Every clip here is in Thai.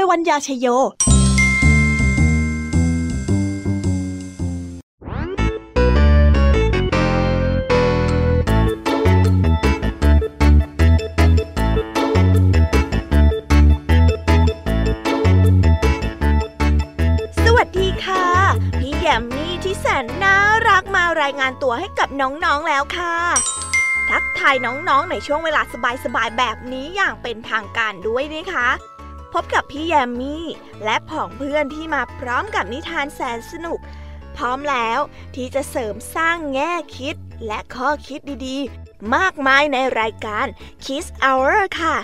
ยวัญญาชยโยสวัสดีค่ะพี่แยมมี่ที่แสนน่ารักมารายงานตัวให้กับน้อง ๆ แล้วค่ะ ทักทายน้อง ๆ ในช่วงเวลาสบาย ๆ แบบนี้อย่างเป็นทางการด้วยนะคะ พบกับพี่แยมมี่ และผองเพื่อนที่มาพร้อมกับนิทานแสนสนุก พร้อมแล้วที่จะเสริมสร้างแง่คิดและข้อคิดดีๆ มากมายในรายการ Kiss Hour ค่ะ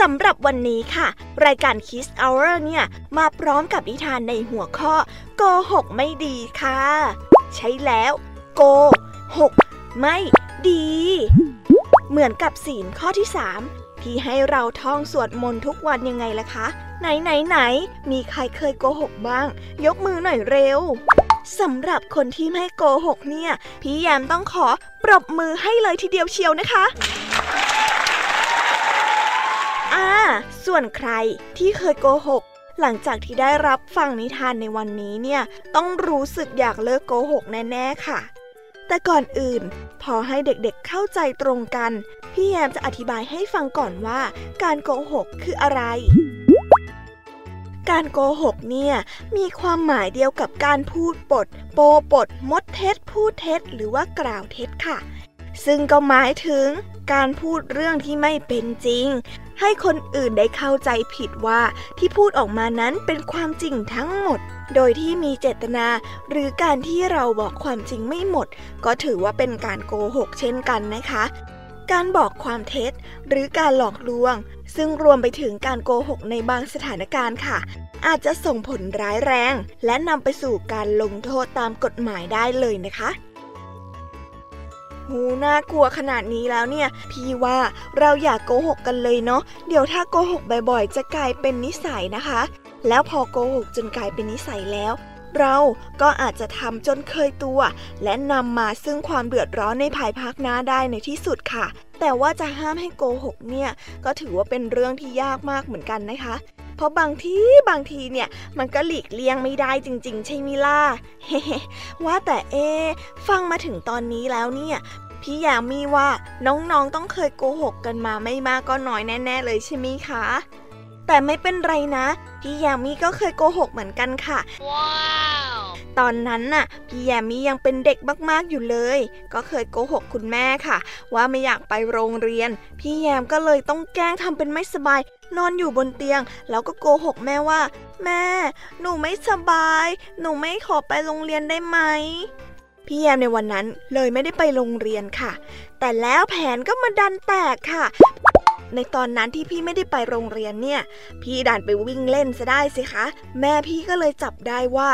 สำหรับวันนี้ค่ะ รายการ Kiss Hour เนี่ย มาพร้อมกับนิทานในหัวข้อ โกหกไม่ดีค่ะ ใช้แล้ว โกหกไม่ดี เหมือนกับศีลข้อที่สาม ที่ให้เราท่องสวดมนต์ทุกวันยังไงล่ะคะ ไหนไหนไหน มีใครเคยโกหกบ้าง ยกมือหน่อยเร็วสำหรับคนที่ไม่โกหกเนี่ย พี่แยมต้องขอปรบมือให้เลยทีเดียวเชียวนะคะอ่าส่วนใครที่เคยโกหกหลังจากที่ได้รับฟังนิทานในวันนี้เนี่ย ต้องรู้สึกอยากเลิกโกหกแน่ ๆ ค่ะ แต่ก่อนอื่น พอให้เด็กๆเข้าใจตรงกัน พี่แยมจะอธิบายให้ฟังก่อนว่า การโกหกคืออะไร การโกหกเนี่ยมีความหมายเดียวกับการพูดปด โปปด มดเท็จ พูดเท็จ หรือว่ากล่าวเท็จค่ะ ซึ่งก็หมายถึงการพูดเรื่องที่ไม่เป็นจริง ให้คนอื่นได้เข้าใจผิดว่าที่พูดออกมานั้นเป็นความจริงทั้งหมด โดยที่มีเจตนา หรือการที่เราบอกความจริงไม่หมด ก็ถือว่าเป็นการโกหกเช่นกันนะคะ การบอกความเท็จ หรือการหลอกลวง ซึ่งรวมไปถึงการโกหกในบางสถานการณ์ค่ะอาจจะส่งผลร้ายแรง และนำไปสู่การลงโทษตามกฎหมายได้เลยนะคะ หูน่ากลัวขนาดนี้แล้วเนี่ย พี่ว่าเราอย่ากโกหกกันเลยเนาะเดี๋ยวถ้าโกหกบ่อยๆ จะกลายเป็นนิสัยนะคะ แล้วพอโกหกจนกลายเป็นนิสัยแล้วเราก็อาจจะทำจนเคยตัว และนำมาซึ่งความเดือดร้อนในภายภาคหน้าได้ในที่สุดค่ะ แต่ว่าจะห้ามให้โกหกเนี่ย ก็ถือว่าเป็นเรื่องที่ยากมากเหมือนกันนะคะ เพราะบางทีบางทีเนี่ยมันก็หลีกเลี่ยงไม่ได้จริง ๆ ใช่ไหมล่ะเฮ้ว่าแต่เอ ฟังมาถึงตอนนี้แล้วเนี่ยพี่ยามีว่าน้องๆต้องเคยโกหกกันมาไม่มากก็น้อยแน่ ๆ เลยใช่ไหมคะ แต่ไม่เป็นไรนะ พี่ยามีก็เคยโกหกเหมือนกันค่ะว้าวตอนนั้นน่ะพี่ยามียังเป็นเด็กมากๆอยู่เลย ก็เคยโกหกคุณแม่ค่ะ ว่าไม่อยากไปโรงเรียน พี่แยมก็เลยต้องแกล้งทำเป็นไม่สบาย นอนอยู่บนเตียง แล้วก็โกหกแม่ว่า แม่ หนูไม่สบาย หนูไม่ขอไปโรงเรียนได้ไหมพี่แยมในวันนั้นเลยไม่ได้ไปโรงเรียนค่ะ แต่แล้วแผนก็มาดันแตกค่ะ ในตอนนั้นที่พี่ไม่ได้ไปโรงเรียนเนี่ย พี่ดันไปวิ่งเล่นซะได้สิคะ แม่พี่ก็เลยจับได้ว่า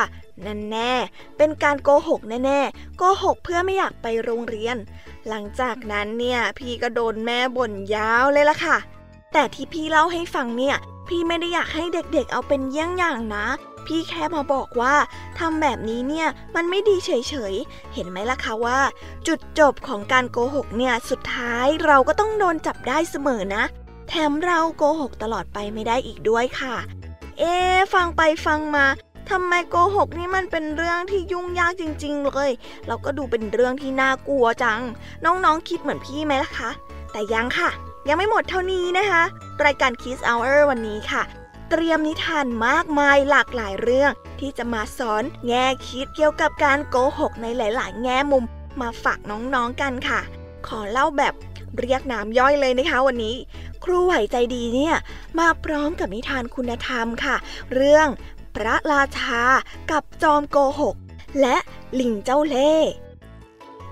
นั่นแน่ เป็นการโกหกแน่ๆ โกหกเพื่อไม่อยากไปโรงเรียน หลังจากนั้นเนี่ย พี่ก็โดนแม่บ่นยาวเลยล่ะค่ะ แต่ที่พี่เล่าให้ฟังเนี่ย พี่ไม่ได้อยากให้เด็กๆเอาเป็นเยี่ยงอย่างนะ พี่แค่มาบอกว่าทำแบบนี้เนี่ยมันไม่ดีเฉยๆ เห็นไหมล่ะคะว่า จุดจบของการโกหกเนี่ยสุดท้ายเราก็ต้องโดนจับได้เสมอนะ แถมเราโกหกตลอดไปไม่ได้อีกด้วยค่ะ เอ๊ฟังไปฟังมาทำไมโกหกนี่มันเป็นเรื่องที่ยุ่งยากจริง ๆ เลยเราก็ดูเป็นเรื่องที่น่ากลัวจัง น้องๆคิดเหมือนพี่ไหมล่ะคะ แต่ยังค่ะ ยังไม่หมดเท่านี้นะคะ รายการ Kiss Hour วันนี้ค่ะ เตรียมนิทานมากมายหลากหลายเรื่อง ที่จะมาสอนแง่คิดเกี่ยวกับการโกหกในหลาย ๆ แง่มุม มาฝากน้อง ๆ กันค่ะ ขอเล่าแบบเรียกน้ำย่อยเลยนะคะวันนี้ ครูไหวใจดีเนี่ยมาพร้อมกับนิทานคุณธรรมค่ะ เรื่องพระราชากับจอมโกหก และลิงเจ้าเล่ห์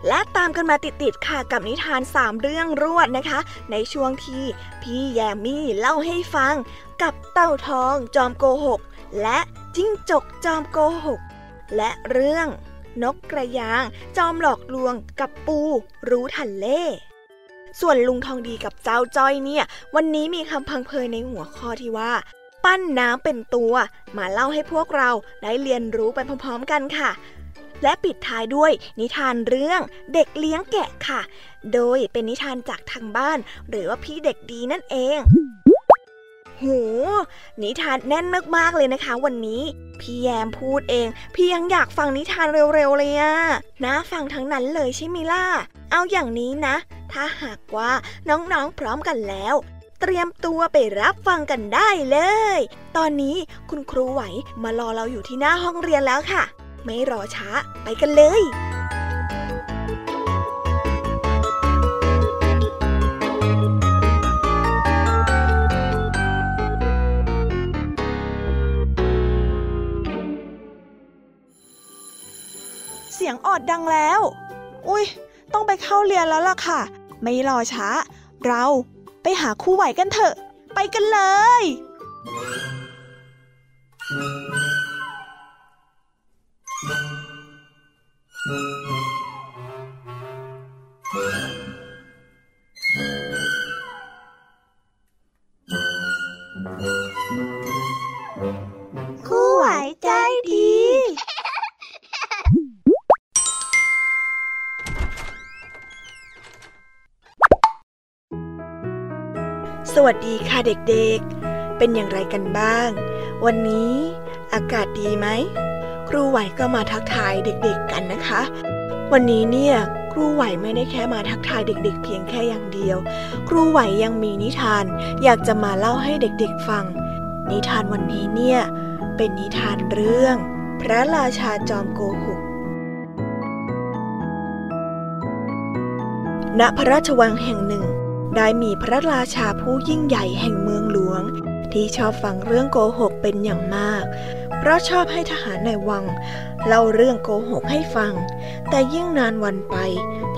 และตามกันมาติดๆค่ะกับนิทานสามเรื่องรวดนะคะ ในช่วงที่พี่แยมมี่เล่าให้ฟัง กับเต่าทองจอมโกหก และจิ้งจกจอมโกหก และเรื่อง นกกระยาง จอมหลอกลวงกับปูรู้ทันเล่ส่วนลุงทองดีกับเจ้าจ้อยเนี่ย วันนี้มีคำพังเพยในหัวข้อที่ว่า ปั้นน้ำเป็นตัว มาเล่าให้พวกเราได้เรียนรู้ไปพร้อมๆกันค่ะ และปิดท้ายด้วยนิทานเรื่องเด็กเลี้ยงแกะค่ะ โดยเป็นนิทานจากทางบ้าน หรือว่าพี่เด็กดีนั่นเองโหนิทานแน่นมากๆเลยนะคะ วันนี้ พี่แยมพูดเอง พี่ยังอยากฟังนิทานเร็วๆเลยอะนะฟังทั้งนั้นเลยใช่ไหมล่ะ เอาอย่างนี้นะ ถ้าหากว่าน้องๆพร้อมกันแล้ว เตรียมตัวไปรับฟังกันได้เลย ตอนนี้คุณครูไหวมารอเราอยู่ที่หน้าห้องเรียนแล้วค่ะ ไม่รอช้าไปกันเลยเสียงออดดังแล้ว อุ้ย ต้องไปเข้าเรียนแล้วล่ะค่ะ ไม่รอช้า เราไปหาครูไหวกันเถอะ ไปกันเลย เด็กๆ เป็นอย่างไรกันบ้าง วันนี้อากาศดีไหม ครูไหวก็มาทักทายเด็กๆกันนะคะ วันนี้เนี่ยครูไหวไม่ได้แค่มาทักทายเด็ก ๆ เพียงแค่อย่างเดียว ครูไหวยังมีนิทาน อยากจะมาเล่าให้เด็กๆฟัง นิทานวันนี้เนี่ยเป็นนิทานเรื่อง พระราชาจอมโกหกณพระราชวังแห่งหนึ่ง ได้มีพระราชาผู้ยิ่งใหญ่แห่งเมืองหลวง ที่ชอบฟังเรื่องโกหกเป็นอย่างมาก เพราะชอบให้ทหารในวัง เล่าเรื่องโกหกให้ฟัง แต่ยิ่งนานวันไป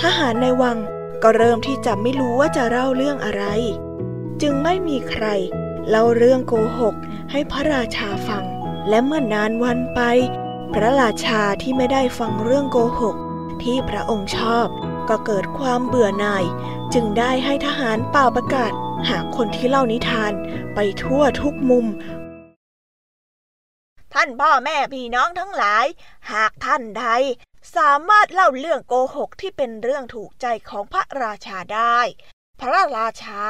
ทหารในวังก็เริ่มที่จะไม่รู้ว่าจะเล่าเรื่องอะไร จึงไม่มีใคร เล่าเรื่องโกหก ให้พระราชาฟัง และเมื่อนานวันไป พระราชาที่ไม่ได้ฟังเรื่องโกหก ที่พระองค์ชอบ ก็เกิดความเบื่อหน่าย จึงได้ให้ทหารเป่าประกาศ หาคนที่เล่านิทานไปทั่วทุกมุม ท่านพ่อแม่พี่น้องทั้งหลาย หากท่านใดสามารถเล่าเรื่องโกหกที่เป็นเรื่องถูกใจของพระราชาได้ พระราชา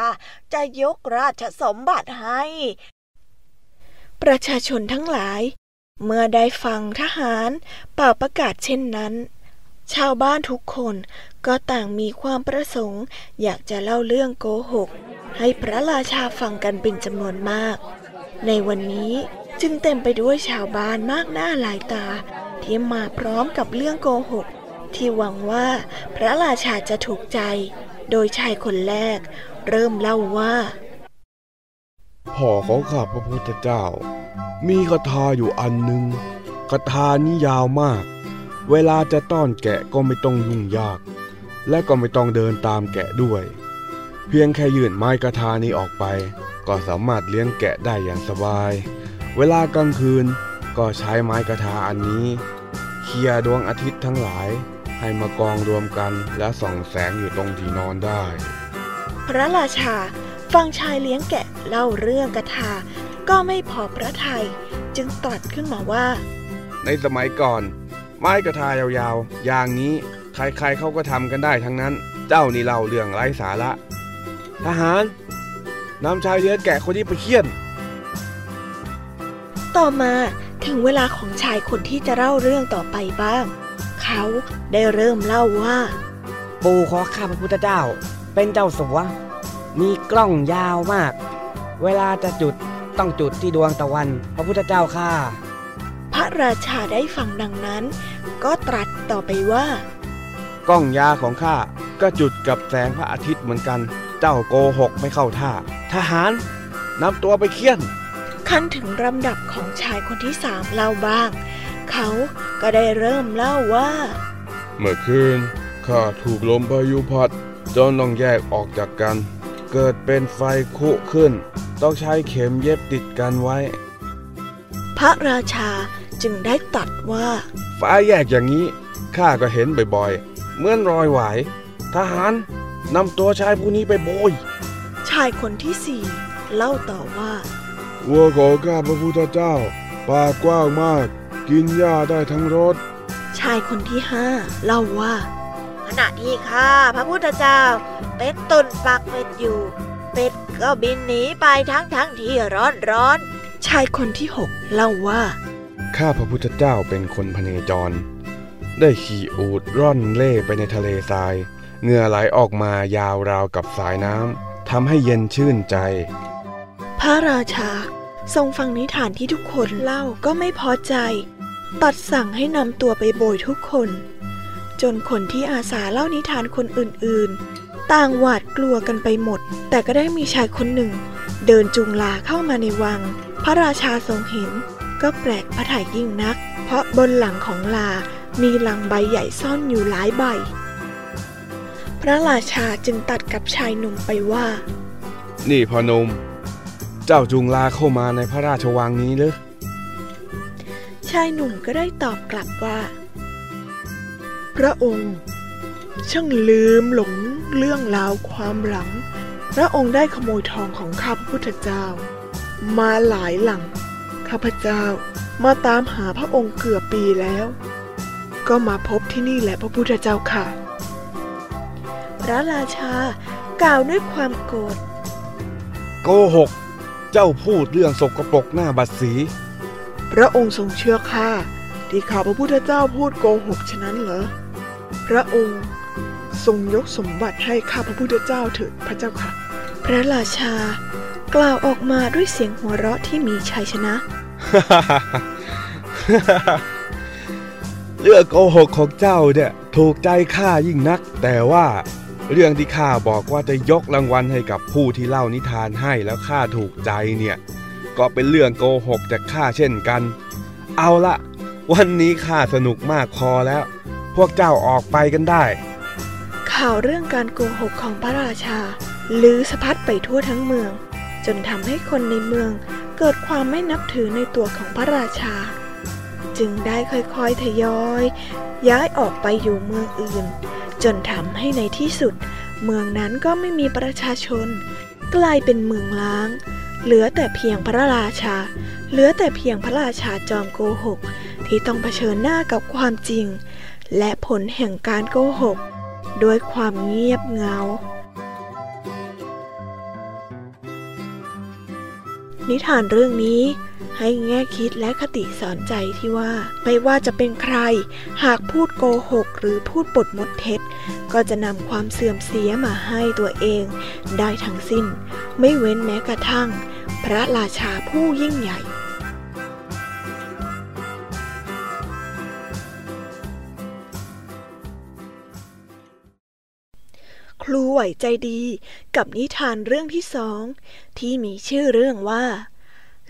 จะยกราชสมบัติให้ ประชาชนทั้งหลาย เมื่อได้ฟังทหารเป่าประกาศเช่นนั้น ชาวบ้านทุกคน ก็ต่างมีความประสงค์ อยากจะเล่าเรื่องโกหก ให้พระราชาฟังกันเป็นจำนวนมาก ในวันนี้จึงเต็มไปด้วยชาวบ้านมากหน้าหลายตา ที่มาพร้อมกับเรื่องโกหก ที่หวังว่าพระราชาจะถูกใจ โดยชายคนแรก เริ่มเล่าว่าพ่อของข้าพระพุทธเจ้า มีคาถาอยู่อันหนึ่งคาถานี้ยาวมาก เวลาจะต้อนแกะก็ไม่ต้องยุ่งยาก และก็ไม่ต้องเดินตามแกะด้วย เพียงแค่ยื่นไม้กระทานี้ออกไป ก็สามารถเลี้ยงแกะได้อย่างสบาย เวลากลางคืนก็ใช้ไม้กระทาอันนี้เคลียร์ดวงอาทิตย์ทั้งหลาย ให้มากองรวมกันและส่องแสงอยู่ตรงที่นอนได้ พระราชาฟังชายเลี้ยงแกะเล่าเรื่องกระทา ก็ไม่พอพระทัยจึงตรัสขึ้นมาว่า ในสมัยก่อน ไม้กระทายาวๆ อย่างนี้ ใครๆเขาก็ทำกันได้ทั้งนั้น เจ้านี่เล่าเรื่องไร้สาระ ทหารนำชายเลี้ยงแกะคนนี้ไปเคี่ยน ต่อมาถึงเวลาของชายคนที่จะเล่าเรื่องต่อไปบ้าง เขาได้เริ่มเล่าว่า ปู่ขอข้าพระพุทธเจ้า เป็นเจ้าสัว มีกล้องยาวมาก เวลาจะจุดต้องจุดที่ดวงตะวัน พระพุทธเจ้าข้าพระราชาได้ฟังดังนั้น ก็ตรัสต่อไปว่า กล้องยาของข้าก็จุดกับแสงพระอาทิตย์เหมือนกัน เจ้าโกหกไม่เข้าท่า ทหารนำตัวไปเคี่ยนขั้นถึงลำดับของชายคนที่สามเล่าบ้าง เขาก็ได้เริ่มเล่าว่า เมื่อคืนข้าถูกลมพายุพัดจนต้องแยกออกจากกัน เกิดเป็นไฟคุขึ้น ต้องใช้เข็มเย็บติดกันไว้ พระราชาจึงได้ตรัสว่า ฟ้าแยกอย่างนี้ข้าก็เห็นบ่อยๆ เหมือนรอยไหวทหารนำตัวชายผู้นี้ไปโบย ชายคนที่สี่เล่าต่อว่าวัวของข้าพระพุทธเจ้า ปากกว้างมาก กินหญ้าได้ทั้งรถชายคนที่ห้าเล่าว่า ขณะที่ข้าพระพุทธเจ้า เป็นตุนปักเป็ดอยู่ เป็ดก็บินหนีไปทั้งทั้งที่ร้อนร้อนชายคนที่หกเล่าว่า ข้าพระพุทธเจ้าเป็นคนพเนจร ได้ขี่อูดร่อนเล่ไปในทะเลทราย เหงื่อไหลออกมายาวราวกับสายน้ำทำให้เย็นชื่นใจ พระราชา ทรงฟังนิทานที่ทุกคนเล่าก็ไม่พอใจ ตัดสั่งให้นำตัวไปโบยทุกคน จนคนที่อาสาเล่านิทานคนอื่นๆ ต่างหวาดกลัวกันไปหมด แต่ก็ได้มีชายคนหนึ่ง เดินจุงลาเข้ามาในวัง พระราชาทรงเห็น ก็แปลกพระทัยยิ่งนัก เพราะบนหลังของลา มีลังใบใหญ่ซ่อนอยู่หลายใบ พระราชาจึงตัดกับชายหนุ่มไปว่า นี่พอหนม เจ้าจุงลาเข้ามาในพระราชวังนี้หรือชายหนุ่มก็ได้ตอบกลับว่า พระองค์ ช่างลืมหลงเรื่องราวความหลัง พระองค์ได้ขโมยทองของข้าพระพุทธเจ้า มาหลายหลังข้าพเจ้ามาตามหาพระองค์เกือบปีแล้ว ก็มาพบที่นี่แหละพระพุทธเจ้าค่ะ พระราชากล่าวด้วยความโกรธโกหก เจ้าพูดเรื่องสกปรกหน้าบัดสีพระองค์ทรงเชื่อข้าที่ข้าพระพุทธเจ้าพูดโกหกฉะนั้นเหรอพระองค์ทรงยกสมบัติให้ข้าพระพุทธเจ้าเถิดพระเจ้าค่ะ พระราชากล่าวออกมาด้วยเสียงหัวเราะที่มีชัยชนะ เรื่องโกหกของเจ้าเนี่ยถูกใจข้ายิ่งนัก แต่ว่าเรื่องที่ข้าบอกว่าจะยกรางวัลให้กับผู้ที่เล่านิทานให้แล้วข้าถูกใจเนี่ย ก็เป็นเรื่องโกหกจากข้าเช่นกัน เอาละวันนี้ข้าสนุกมากพอแล้ว พวกเจ้าออกไปกันได้ ข่าวเรื่องการโกหกของพระราชาลือสะพัดไปทั่วทั้งเมือง จนทำให้คนในเมืองเกิดความไม่นับถือในตัวของพระราชา จึงได้ค่อยๆทยอย ย้ายออกไปอยู่เมืองอื่น จนทำให้ในที่สุด เมืองนั้นก็ไม่มีประชาชน กลายเป็นเมืองล้าง เหลือแต่เพียงพระราชา เหลือแต่เพียงพระราชาจอมโกหก ที่ต้องเผชิญหน้ากับความจริง และผลแห่งการโกหกด้วยความเงียบเหงา นิทานเรื่องนี้ ให้แง่คิดและคติสอนใจที่ว่า ไม่ว่าจะเป็นใคร หากพูดโกหก หรือพูดปดมดเท็จ ก็จะนำความเสื่อมเสียมาให้ตัวเอง ได้ทั้งสิ้น ไม่เว้นแม้กระทั่ง พระราชาผู้ยิ่งใหญ่ครูไหวใจดีกับนิทานเรื่องที่สอง ที่มีชื่อเรื่องว่า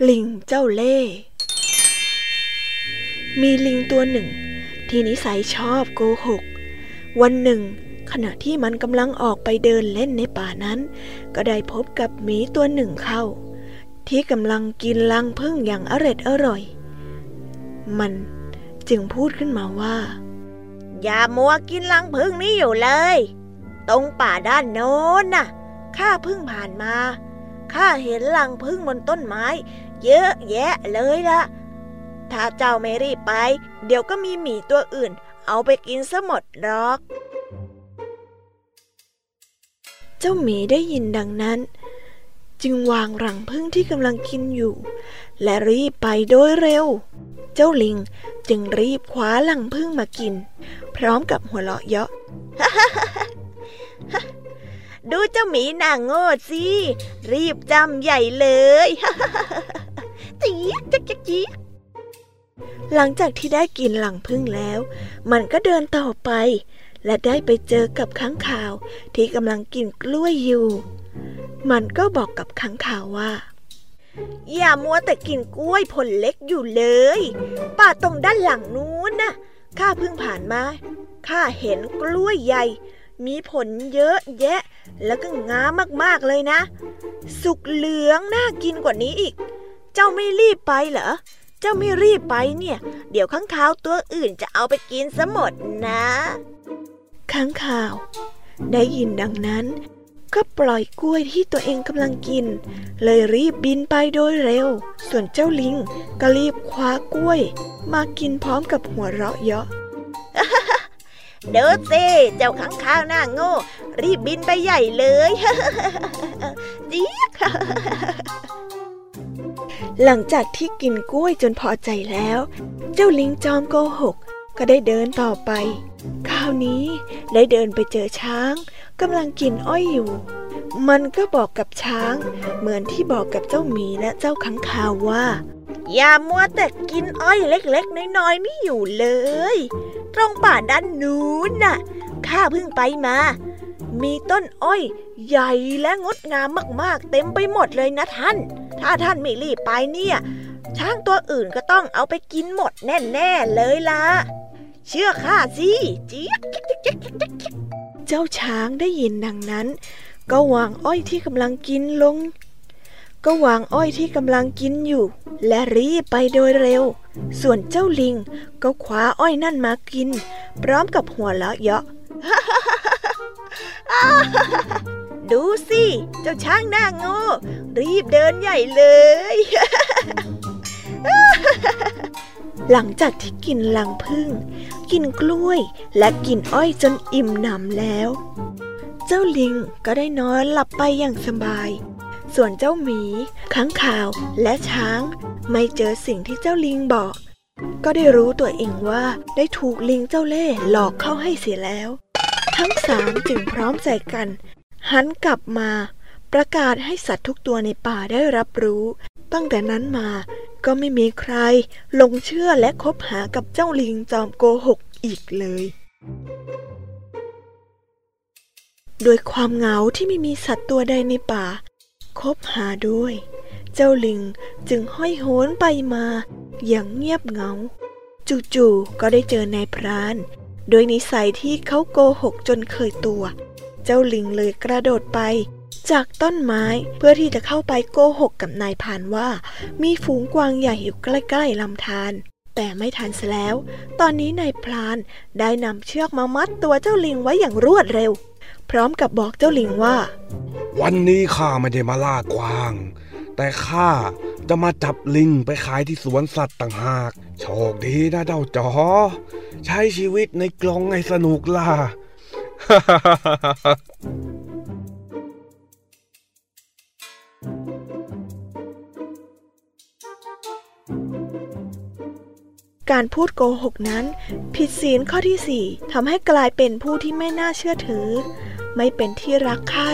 ลิงเจ้าเล่ห์มีลิงตัวหนึ่ง ที่นิสัยชอบโกหก วันหนึ่ง ขณะที่มันกำลังออกไปเดินเล่นในป่านั้น ก็ได้พบกับหมีตัวหนึ่งเข้า ที่กำลังกินลังพึ่งอย่างอร็ดอร่อย มันจึงพูดขึ้นมาว่า อย่ามัวกินลังพึ่งนี้อยู่เลย ตรงป่าด้านโน้นน่ะข้าพึ่งผ่านมาข้าเห็นลังพึ่งบนต้นไม้ เยอะแยะเลยละถ้าเจ้าไม่รีบไป เดี๋ยวก็มีหมีตัวอื่น เอาไปกินซะหมดหรอก เจ้าหมีได้ยินดังนั้น จึงวางรังพึ่งที่กำลังกินอยู่ และรีบไปโดยเร็ว เจ้าลิงจึงรีบคว้าลังพึ่งมากิน พร้อมกับหัวเราะเยาะ ดูเจ้าหมีนางโง่สิรีบจำใหญ่เลยจี๊ดจ๊กจ๊กจี๊ดหลังจากที่ได้กินหลังพึ่งแล้ว มันก็เดินต่อไป และได้ไปเจอกับค้างคาวที่กำลังกินกล้วยอยู่ มันก็บอกกับค้างคาวว่า อย่ามัวแต่กินกล้วยผลเล็กอยู่เลย ป่าตรงด้านหลังนู้นน่ะข้าเพิ่งผ่านมาข้าเห็นกล้วยใหญ่ มีผลเยอะแยะ แล้วก็งามมากๆเลยนะ สุกเหลืองน่ากินกว่านี้อีก เจ้าไม่รีบไปเหรอ เจ้าไม่รีบไปเนี่ย เดี๋ยวข้างคาวตัวอื่นจะเอาไปกินซะหมดนะค้างคาว ได้ยินดังนั้น ก็ปล่อยกล้วยที่ตัวเองกำลังกิน เลยรีบบินไปโดยเร็ว ส่วนเจ้าลิงก็รีบคว้ากล้วย มากินพร้อมกับหัวเราะเยาะ ด้อเซ่เจ้าข้างคาวหน้าโง่ รีบบินไปใหญ่เลยจี๊ดหลังจากที่กินกล้วยจนพอใจแล้ว เจ้าลิงจอมโกหก ก็ได้เดินต่อไป คราวนี้ได้เดินไปเจอช้างกำลังกินอ้อยอยู่ มันก็บอกกับช้าง เหมือนที่บอกกับเจ้าหมีและเจ้าขังคาวว่า อย่ามัวแต่กินอ้อยเล็กๆ น้อยๆ นี่อยู่เลย ตรงป่าด้านนู้นน่ะ ข้าเพิ่งไปมา มีต้นอ้อย ใหญ่และงดงามมากๆ เต็มไปหมดเลยนะท่าน ถ้าท่านไม่รีบไปเนี่ย ช้างตัวอื่นก็ต้องเอาไปกินหมดแน่ๆเลยล่ะ เชื่อข้าสิจี๊ดเจ้าช้างได้ยินดังนั้น ก็วางอ้อยที่กำลังกินลง ก็วางอ้อยที่กำลังกินอยู่ และรีบไปโดยเร็ว ส่วนเจ้าลิงก็คว้าอ้อยนั่นมากิน พร้อมกับหัวเราะเยาะดูสิ เจ้าช้างหน้าโง่รีบเดินใหญ่เลย หลังจากที่กินลังพึ่ง กินกล้วยและกินอ้อยจนอิ่มหนำแล้ว เจ้าลิงก็ได้นอนหลับไปอย่างสบาย ส่วนเจ้าหมีค้างข่าวและช้าง ไม่เจอสิ่งที่เจ้าลิงบอก ก็ได้รู้ตัวเองว่าได้ถูกลิงเจ้าเล่ห์หลอกเข้าให้เสียแล้ว ทั้งสามจึงพร้อมใจกัน หันกลับมา ประกาศให้สัตว์ทุกตัวในป่าได้รับรู้ ตั้งแต่นั้นมาก็ไม่มีใครหลงเชื่อและคบหากับเจ้าลิงจอมโกหกอีกเลยโดยความเหงาที่ไม่มีสัตว์ตัวใดในป่า คบหาด้วย เจ้าลิงจึงห้อยโหนไปมา อย่างเงียบเหงา จู่ๆก็ได้เจอนายพรานโดยนิสัยที่เขาโกหกจนเคยตัว เจ้าลิงเลยกระโดดไป จากต้นไม้เพื่อที่จะเข้าไปโกหกกับนายพรานว่า มีฝูงกวางใหญ่อยู่ใกล้ๆลำธารแต่ไม่ทันเสียแล้ว ตอนนี้นายพรานได้นำเชือกมามัดตัวเจ้าลิงไว้อย่างรวดเร็ว พร้อมกับบอกเจ้าลิงว่า วันนี้ข้าไม่ได้มาล่ากวาง แต่ข้าจะมาจับลิงไปขายที่สวนสัตว์ต่างหาก โชคดีนะเจ้าจอ ใช้ชีวิตในกรงให้สนุกล่ะ การพูดโกหกนั้น ผิดศีลข้อที่สี่ทำให้กลายเป็นผู้ที่ไม่น่าเชื่อถือ ไม่เป็นที่รักใคร่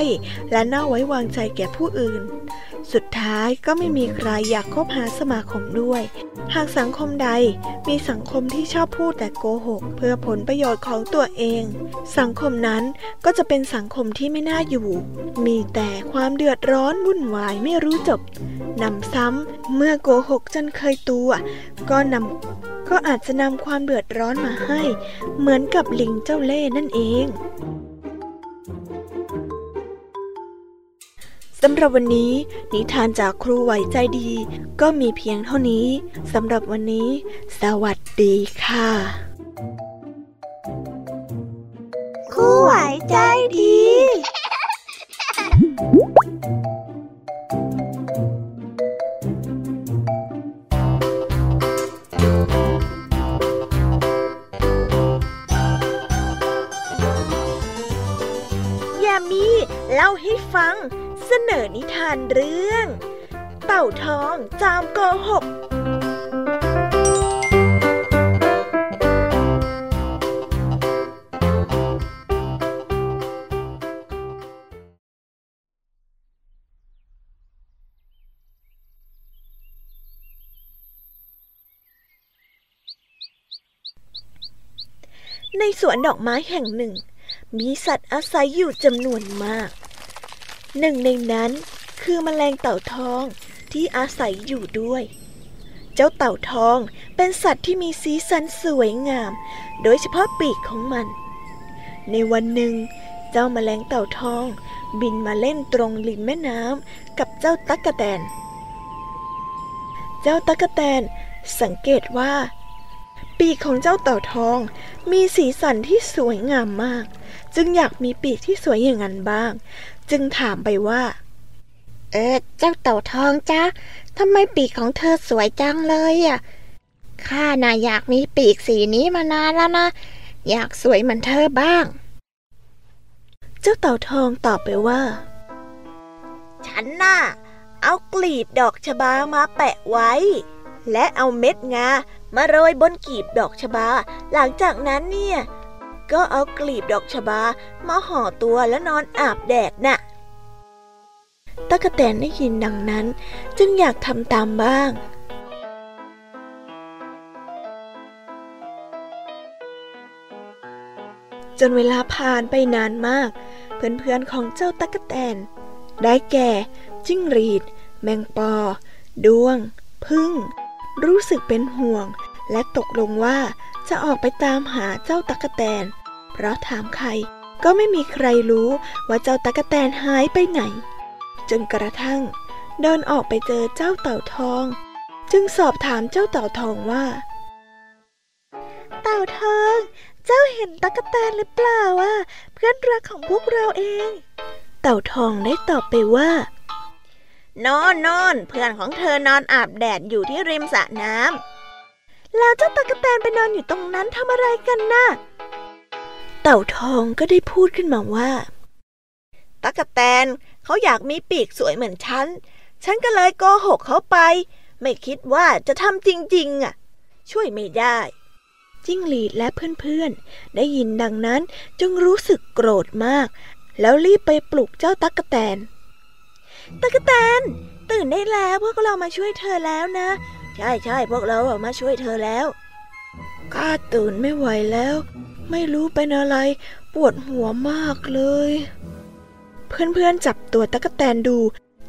และน่าไว้วางใจแก่ผู้อื่น สุดท้ายก็ไม่มีใครอยากคบหาสมาคมด้วย หากสังคมใดมีสังคมที่ชอบพูดแต่โกหก เพื่อผลประโยชน์ของตัวเอง สังคมนั้นก็จะเป็นสังคมที่ไม่น่าอยู่ มีแต่ความเดือดร้อนวุ่นวายไม่รู้จบนำซ้ำเมื่อโกหกจนเคยตัว ก็นำ ก็อาจจะนำความเดือดร้อนมาให้ เหมือนกับลิงเจ้าเล่นั่นเองสำหรับวันนี้นิทานจากครูไหวใจดี ก็มีเพียงเท่านี้สำหรับวันนี้ สวัสดีค่ะ ครูไหวใจดี ล่าให้ฟัง เสนอนิทานเรื่อง เต่าทองจามโกหกในสวนดอกไม้แห่งหนึ่ง มีสัตว์อาศัยอยู่จำนวนมาก หนึ่งในนั้นคือแมลงเต่าทองที่อาศัยอยู่ด้วย เจ้าเต่าทองเป็นสัตว์ที่มีสีสันสวยงาม โดยเฉพาะปีกของมัน ในวันหนึ่ง เจ้าแมลงเต่าทอง บินมาเล่นตรงริมแม่น้ำกับเจ้าตั๊กแตน เจ้าตั๊กแตนสังเกตว่า ปีกของเจ้าเต่าทอง มีสีสันที่สวยงามมาก จึงอยากมีปีกที่สวยอย่างนั้นบ้าง จึงถามไปว่า เออเจ้าเต่าทองจ้าทำไมปีกของเธอสวยจังเลยอะข้าน่ะอยากมีปีกสีนี้มานานแล้วนะ อยากสวยเหมือนเธอบ้าง เจ้าเต่าทองตอบไปว่า ฉันน่ะเอากลีบดอกชบามาแปะไว้ และเอาเม็ดงามาโรยบนกลีบดอกชบา หลังจากนั้นเนี่ย ก็เอากลีบดอกชบามาห่อตัวแล้วนอนอาบแดดน่ะตะกะแตนได้ยินดังนั้น จึงอยากทำตามบ้างจนเวลาผ่านไปนานมาก เพื่อนๆของเจ้าตะกะแตน ได้แก่ จิ้งหรีด แมงปอ ดวง พึ่ง รู้สึกเป็นห่วง และตกลงว่าจะออกไปตามหาเจ้าตะกะแตน เพราะถามใครก็ไม่มีใครรู้ว่าเจ้าตะกะแตนหายไปไหน จนกระทั่ง เดินออกไปเจอเจ้าเต่าทอง จึงสอบถามเจ้าเต่าทองว่า เต่าทอง เจ้าเห็นตะกะแตนหรือเปล่าวะเพื่อนรักของพวกเราเอง เต่าทองได้ตอบไปว่านอนนอนเพื่อนของเธอนอนอาบแดดอยู่ที่ริมสระน้ำแล้วเจ้าตะกะแตนไปนอนอยู่ตรงนั้นทำอะไรกันน่ะ เต่าทองก็ได้พูดขึ้นมาว่าตะกะแตนเขาอยากมีปีกสวยเหมือนฉัน ฉันก็เลยโกหกเขาไป ไม่คิดว่าจะทำจริงๆอะ ช่วยไม่ได้ จิ้งหรีดและเพื่อนๆ ได้ยินดังนั้นจึงรู้สึกโกรธมาก แล้วรีบไปปลุกเจ้าตั๊กแตนตั๊กแตน ตื่นได้แล้วพวกเรามาช่วยเธอแล้วนะ ใช่ใช่พวกเราอะมาช่วยเธอแล้วข้าตื่นไม่ไหวแล้ว ไม่รู้เป็นอะไร ปวดหัวมากเลย เพื่อนๆจับตัวตั๊กแตนดู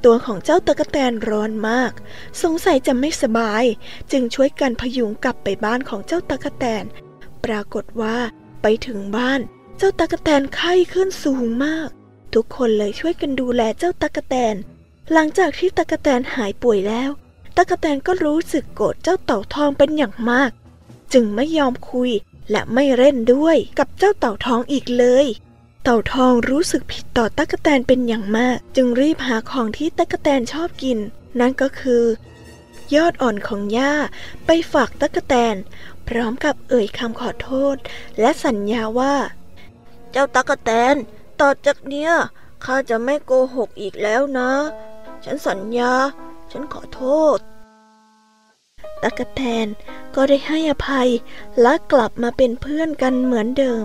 ตัวของเจ้าตั๊กแตนร้อนมาก สงสัยจะไม่สบาย จึงช่วยกันพยุงกลับไปบ้านของเจ้าตั๊กแตน ปรากฏว่า ไปถึงบ้าน เจ้าตั๊กแตนไข้ขึ้นสูงมาก ทุกคนเลยช่วยกันดูแลเจ้าตั๊กแตน หลังจากที่ตั๊กแตนหายป่วยแล้วตั๊กแตนก็รู้สึกโกรธเจ้าเต่าทองเป็นอย่างมาก จึงไม่ยอมคุย และไม่เล่นด้วยกับเจ้าเต่าทองอีกเลย เต่าทองรู้สึกผิดต่อตั๊กแตนเป็นอย่างมาก จึงรีบหาของที่ตั๊กแตนชอบกิน นั่นก็คือ ยอดอ่อนของหญ้าไปฝากตั๊กแตน พร้อมกับเอ่ยคำขอโทษ และสัญญาว่า เจ้าตั๊กแตนต่อจากเนี้ยข้าจะไม่โกหกอีกแล้วนะ ฉันสัญญา ฉันขอโทษ ตั๊กแตนก็ได้ให้อภัยและกลับมาเป็นเพื่อนกันเหมือนเดิม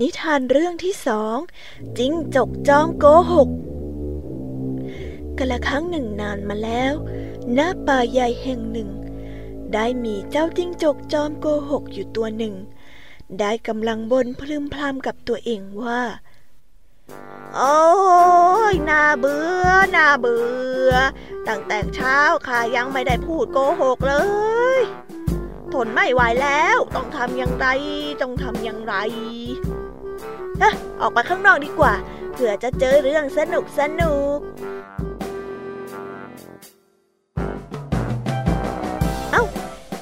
นิทานเรื่องที่สองจิ้งจกจอมโกหกกละครั้งหนึ่งนานมาแล้วณป่าใหญ่แห่งหนึ่ง ได้มีเจ้าจิ้งจกจอมโกหกอยู่ตัวหนึ่ง ได้กำลังบนพลึมพลำกับตัวเองว่า โอ้ยน่าเบื่อน่าเบื่อ ตั้งแต่เช้าข้ายังไม่ได้พูดโกหกเลยทนไม่ไหวแล้ว ต้องทำอย่างไร ต้องทำอย่างไร ออกไปข้างนอกดีกว่า เผื่อจะเจอเรื่องสนุกสนุกเอ้า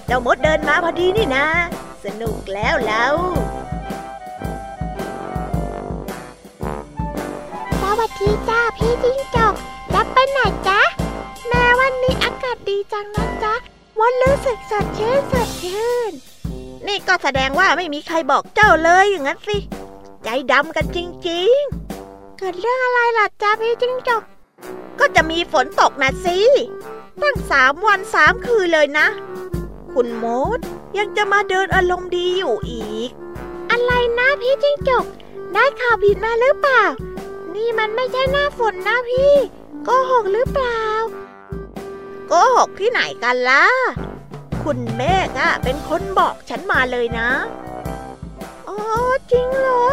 เจ้ามดเดินมาพอดีนี่นะ สนุกแล้วแล้ว สวัสดีจ้าพี่จิ้งจอกจะไปไหนจ๊ะ แม่วันนี้อากาศดีจังนะจ๊ะ วันรู้สึกสดชื่นสดชื่นนี่ก็แสดงว่าไม่มีใครบอกเจ้าเลยอย่างนั้นสิ ใจดำกันจริงเกิดเรื่องอะไรล่ะจ๊ะพี่จิ้งจกๆก็จะมีฝนตกนะสิตั้งสามวันสามคืนเลยนะ คุณมดยังจะมาเดินอารมณ์ดีอยู่อีก อะไรนะพี่จิ้งจก ได้ข่าวผิดมาหรือเปล่า นี่มันไม่ใช่หน้าฝนนะพี่โกหกหรือเปล่าโกหกที่ไหนกันล่ะ คุณเมฆอะเป็นคนบอกฉันมาเลยนะอ๋อ จริงเหรอ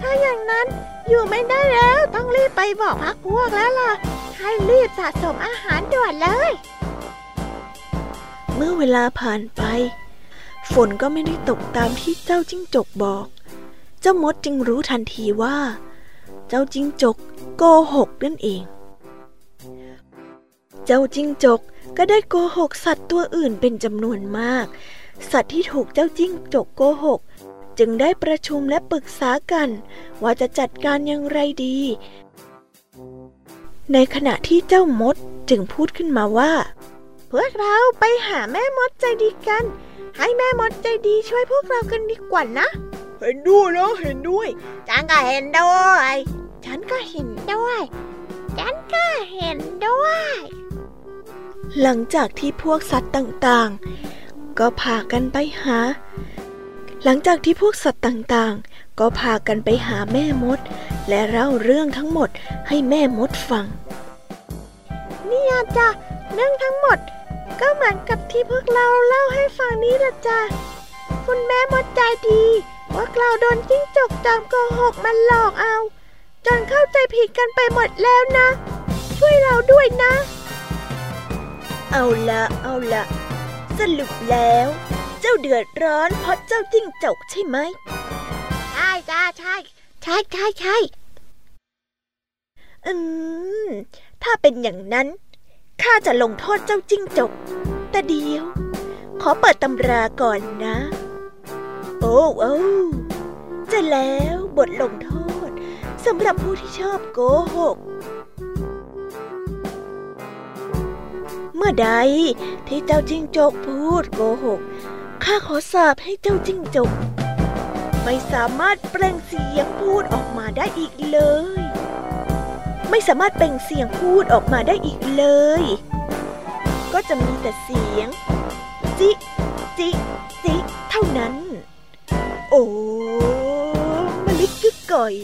ถ้าอย่างนั้นอยู่ไม่ได้แล้วต้องรีบไปบอกพักพวกแล้วล่ะ ให้รีบสะสมอาหารด่วนเลย เมื่อเวลาผ่านไป ฝนก็ไม่ได้ตกตามที่เจ้าจิ้งจกบอก เจ้ามดจึงรู้ทันทีว่า เจ้าจิ้งจกโกหกนั่นเอง เจ้าจิ้งจกก็ได้โกหกสัตว์ตัวอื่นเป็นจำนวนมาก สัตว์ที่ถูกเจ้าจิ้งจกโกหก จึงได้ประชุมและปรึกษากัน ว่าจะจัดการอย่างไรดี ในขณะที่เจ้ามดจึงพูดขึ้นมาว่า พวกเราไปหาแม่มดใจดีกัน ให้แม่มดใจดีช่วยพวกเรากันดีกว่านะ เห็นด้วยนะเห็นด้วยจังก็เห็นด้วย ฉันก็เห็นด้วย ฉันก็เห็นด้วย หลังจากที่พวกสัตว์ต่างๆ ก็พากันไปหา หลังจากที่พวกสัตว์ต่างๆ ก็พากันไปหาแม่มด และเล่าเรื่องทั้งหมดให้แม่มดฟังเนี่ยจ้ะเรื่องทั้งหมด ก็เหมือนกับที่พวกเราเล่าให้ฟังนี้ละจ้ะคุณแม่มดใจดีพวกเราโดนจิ้งจกจอมโกหกมันหลอกเอา จนเข้าใจผิดกันไปหมดแล้วนะ ช่วยเราด้วยนะ เอาละเอาละสรุปแล้วเจ้าเดือดร้อนเพราะเจ้าจิ้งจกใช่ไหม ใช่จ้าใช่ ใช่ใช่ใช่อืม ถ้าเป็นอย่างนั้นข้าจะลงโทษเจ้าจิ้งจก แต่เดียว ขอเปิดตำราก่อนนะ โอ้โอ้เจะแล้วบทลงโทษสำหรับผู้ที่ชอบโกหก เมื่อใดที่เจ้าจิ้งจกพูดโกหก ข้าขอสาบให้เจ้าจิ้งจก ไม่สามารถเปล่งเสียงพูดออกมาได้อีกเลย ไม่สามารถเปล่งเสียงพูดออกมาได้อีกเลย ก็จะมีแต่เสียง จิจิจิเท่านั้น โอ้มะลึกกึกก่อย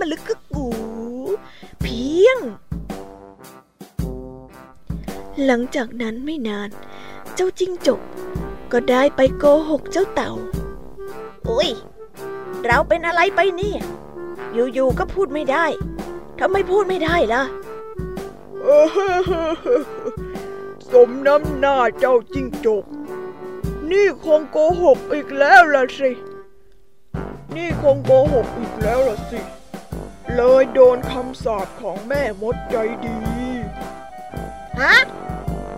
มะลึกกึกกู เพียง หลังจากนั้นไม่นาน เจ้าจิ้งจก ก็ได้ไปโกหกเจ้าเต่า อุ้ย เราเป็นอะไรไปเนี่ย อยู่ๆก็พูดไม่ได้ ทำไมพูดไม่ได้ล่ะเออสมน้ำหน้าเจ้าจิ้งจก นี่คงโกหกอีกแล้วล่ะสิ นี่คงโกหกอีกแล้วล่ะสิ เลยโดนคำสาปของแม่มดใจดี ฮะ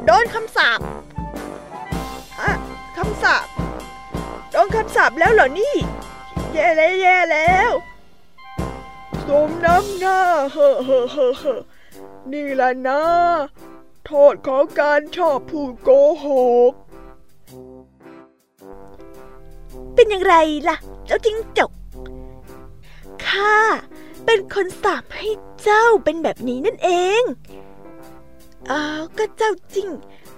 โดนคำสาปฮะ คำสาปโดนคำสาปแล้วเหรอนี่ แย่แล้วแย่แล้วสมน้ำหน้าเฮ้อเฮ้อเฮ้อเฮ้อนี่แหละนะ โทษของการชอบพูดโกหก เป็นอย่างไรล่ะ เจ้าจิ้งจกข้าเป็นคนสาปให้เจ้าเป็นแบบนี้นั่นเอง อ้าวก็เจ้าจริง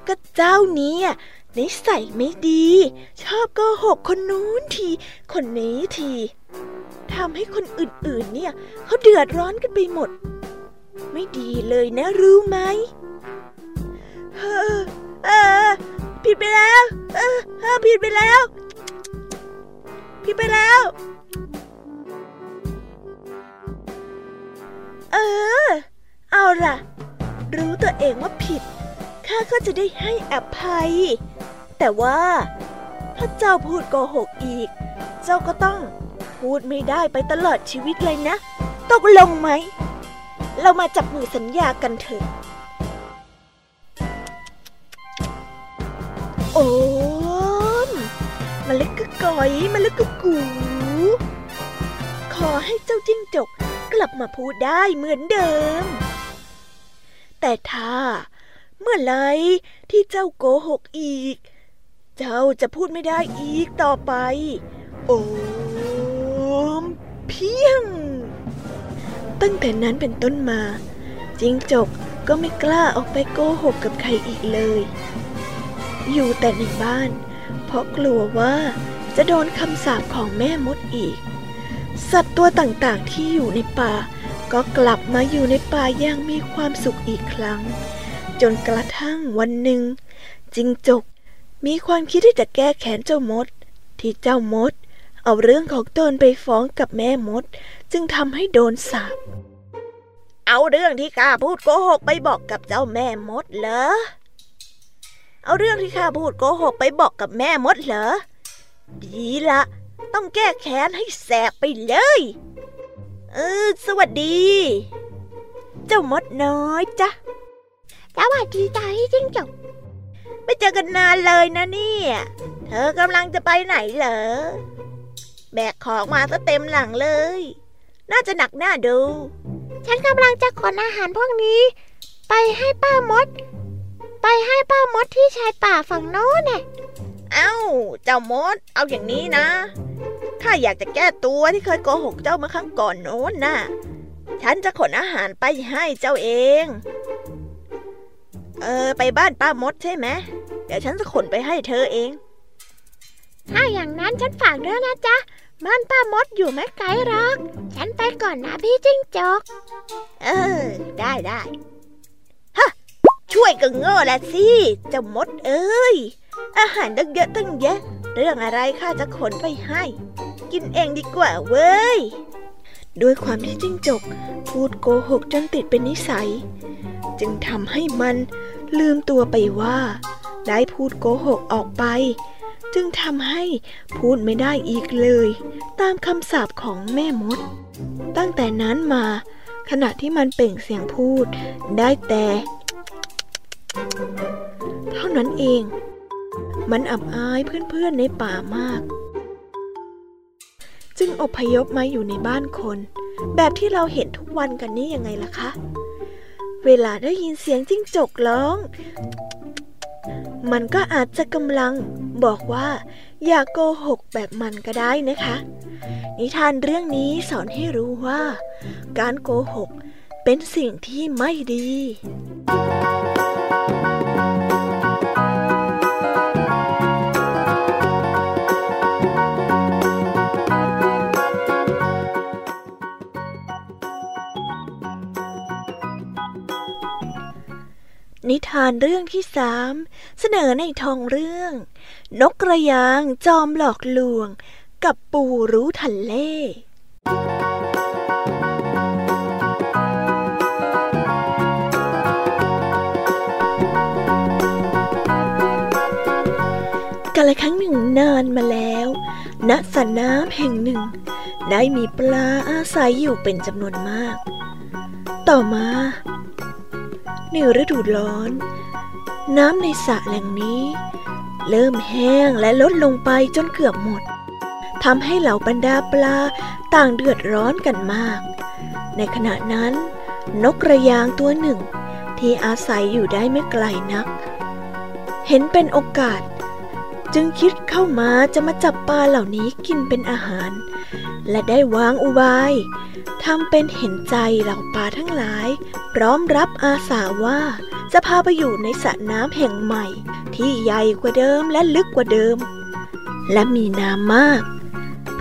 ก็เจ้านี้ นิสัยไม่ดี ชอบโกหกคนนู้นที คนนี้ทีทำให้คนอื่นๆ เนี่ยเขาเดือดร้อนกันไปหมด ไม่ดีเลยนะรู้ไหมเออเออผิดไปแล้วเออเออผิดไปแล้ว ผิดไปแล้ว เออ เอาล่ะ รู้ตัวเองว่าผิด ข้าก็จะได้ให้อภัย แต่ว่า ถ้าเจ้าพูดโกหกอีก เจ้าก็ต้องพูดไม่ได้ไปตลอดชีวิตเลยนะ ตกลงไหม เรามาจับมือสัญญากันเถอะ โอ้มมาเล็กกะก่อยมาเล็กกะกู ขอให้เจ้าจิ้งจกกลับมาพูดได้เหมือนเดิม แต่ถ้า เมื่อไรที่เจ้าโกหกอีก เจ้าจะพูดไม่ได้อีกต่อไป โอมเพียง ตั้งแต่นั้นเป็นต้นมา จิงจกก็ไม่กล้าออกไปโกหกกับใครอีกเลย อยู่แต่ในบ้าน เพราะกลัวว่าจะโดนคำสาปของแม่มดอีก สัตว์ตัวต่างๆที่อยู่ในป่า ก็กลับมาอยู่ในป่าอย่างมีความสุขอีกครั้ง จนกระทั่งวันหนึ่ง จิงจกมีความคิดที่จะแก้แค้นเจ้ามด ที่เจ้ามด เอาเรื่องของตนไปฟ้องกับแม่มด จึงทำให้โดนสาปเอาเรื่องที่ข้าพูดโกหกไปบอกกับเจ้าแม่มดเหรอ เอาเรื่องที่ข้าพูดโกหกไปบอกกับแม่มดเหรอ ดีละต้องแก้แค้นให้แสบไปเลย เออ สวัสดี เจ้ามดน้อยจ้ะ สวัสดีจ้าพี่จิ้งจกไม่เจอกันนานเลยนะเนี่ย เธอกำลังจะไปไหนเหรอ แบกของมาซะเต็มหลังเลย น่าจะหนักหน้าดู ฉันกำลังจะขนอาหารพวกนี้ ไปให้ป้ามด ไปให้ป้ามดที่ชายป่าฝั่งโน้นน่ะเอ้า เจ้ามด เอาอย่างนี้นะ ถ้าอยากจะแก้ตัวที่เคยโกหกเจ้าเมื่อครั้งก่อนโน้นน่ะ ฉันจะขนอาหารไปให้เจ้าเอง เออ ไปบ้านป้ามดใช่ไหมเดี๋ยวฉันจะขนไปให้เธอเอง ถ้าอย่างนั้นฉันฝากด้วยนะจ๊ะ บ้านป้ามดอยู่ไม่ไกลหรอก ฉันไปก่อนนะพี่จิ้งจอกเออ ได้ได้ฮะ ช่วยกันโง่ละสิเจ้ามดเอ้ย อาหารตั้งเยอะตั้งเยอะเรื่องอะไรข้าจะขนไปให้ กินเองดีกว่าเว้ย ด้วยความที่จิ้งจกพูดโกหกจนติดเป็นนิสัย จึงทำให้มันลืมตัวไปว่า ได้พูดโกหกออกไป จึงทำให้พูดไม่ได้อีกเลย ตามคำสาปของแม่มด ตั้งแต่นั้นมา ขณะที่มันเปล่งเสียงพูดได้แต่ เท่านั้นเอง มันอับอายเพื่อนๆในป่ามาก จึงอพยพมาอยู่ในบ้านคน แบบที่เราเห็นทุกวันกันนี่ยังไงล่ะคะ เวลาได้ยินเสียงจิ้งจกร้อง มันก็อาจจะกำลังบอกว่าอย่าโกหกแบบมันก็ได้นะคะ นิทานเรื่องนี้สอนให้รู้ว่า การโกหกเป็นสิ่งที่ไม่ดี นิทานเรื่องที่สามเสนอในทองเรื่อง นกกระยางจอมหลอกลวง กับปู่รู้ทันเล่กาลครั้งหนึ่งนานมาแล้ว ณสระน้ำแห่งหนึ่ง ได้มีปลาอาศัยอยู่เป็นจำนวนมาก ต่อมา ในฤดูร้อน น้ำในสระแหล่งนี้ เริ่มแห้งและลดลงไปจนเกือบหมดทำให้เหล่าบรรดาปลาต่างเดือดร้อนกันมาก ในขณะนั้น นกกระยางตัวหนึ่ง ที่อาศัยอยู่ได้ไม่ไกลนัก เห็นเป็นโอกาส จึงคิดเข้ามาจะมาจับปลาเหล่านี้กินเป็นอาหาร และได้วางอุบายทำเป็นเห็นใจเหล่าปลาทั้งหลาย พร้อมรับอาสาว่า จะพาไปอยู่ในสระน้ำแห่งใหม่ ที่ใหญ่กว่าเดิมและลึกกว่าเดิม และมีน้ำมาก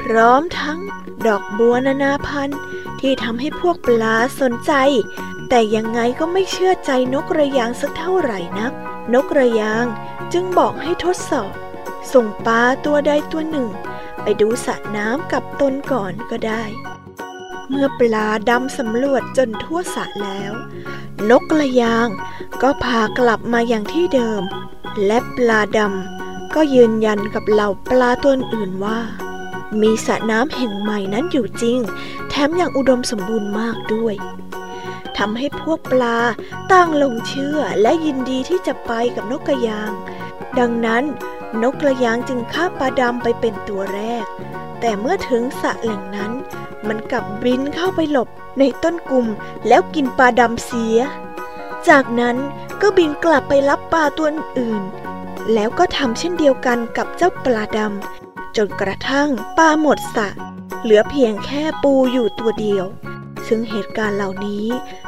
พร้อมทั้งดอกบัวนานาพันธุ์ที่ทำให้พวกปลาสนใจ แต่ยังไงก็ไม่เชื่อใจนกกระยางสักเท่าไหร่นัก นกกระยางจึงบอกให้ทดสอบ ส่งปลาตัวใดตัวหนึ่ง ไปดูสระน้ำกับตนก่อนก็ได้ เมื่อปลาดำสำรวจจนทั่วสระแล้ว นกกระยางก็พากลับมาอย่างที่เดิม และปลาดำก็ยืนยันกับเหล่าปลาตัวอื่นว่า มีสระน้ำแห่งใหม่นั้นอยู่จริง แถมยังอุดมสมบูรณ์มากด้วยทำให้พวกปลาตั้งลงเชื่อและยินดีที่จะไปกับนกกระยาง ดังนั้น นกกระยางจึงฆ่าปลาดำไปเป็นตัวแรก แต่เมื่อถึงสระแหล่งนั้น มันกลับบินเข้าไปหลบในต้นกลุ่มแล้วกินปลาดำเสีย จากนั้นก็บินกลับไปรับปลาตัวอื่น แล้วก็ทำเช่นเดียวกันกับเจ้าปลาดำจนกระทั่งปลาหมดสระเหลือเพียงแค่ปูอยู่ตัวเดียว ซึ่งเหตุการณ์เหล่านี้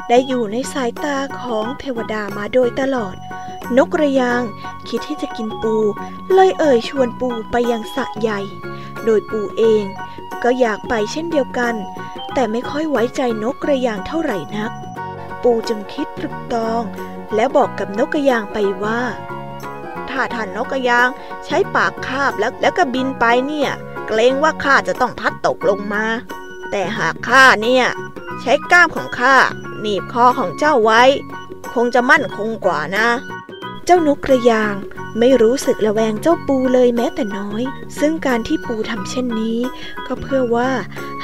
ได้อยู่ในสายตาของเทวดามาโดยตลอด นกกระยางคิดที่จะกินปู เลยเอ่ยชวนปูไปยังสระใหญ่ โดยปูเองก็อยากไปเช่นเดียวกัน แต่ไม่ค่อยไว้ใจนกกระยางเท่าไหร่นัก ปูจึงคิดตรึกตรอง และบอกกับนกกระยางไปว่า ถ้าท่านนกกระยางใช้ปากคาบแล้วแล้วก็บินไปเนี่ย เกรงว่าข้าจะต้องพัดตกลงมา แต่หากข้าเนี่ย ใช้ก้ามของข้าหนีบคอของเจ้าไว้ คงจะมั่นคงกว่านะ เจ้านกกระยางไม่รู้สึกระแวงเจ้าปูเลยแม้แต่น้อย ซึ่งการที่ปูทำเช่นนี้ ก็เพื่อว่า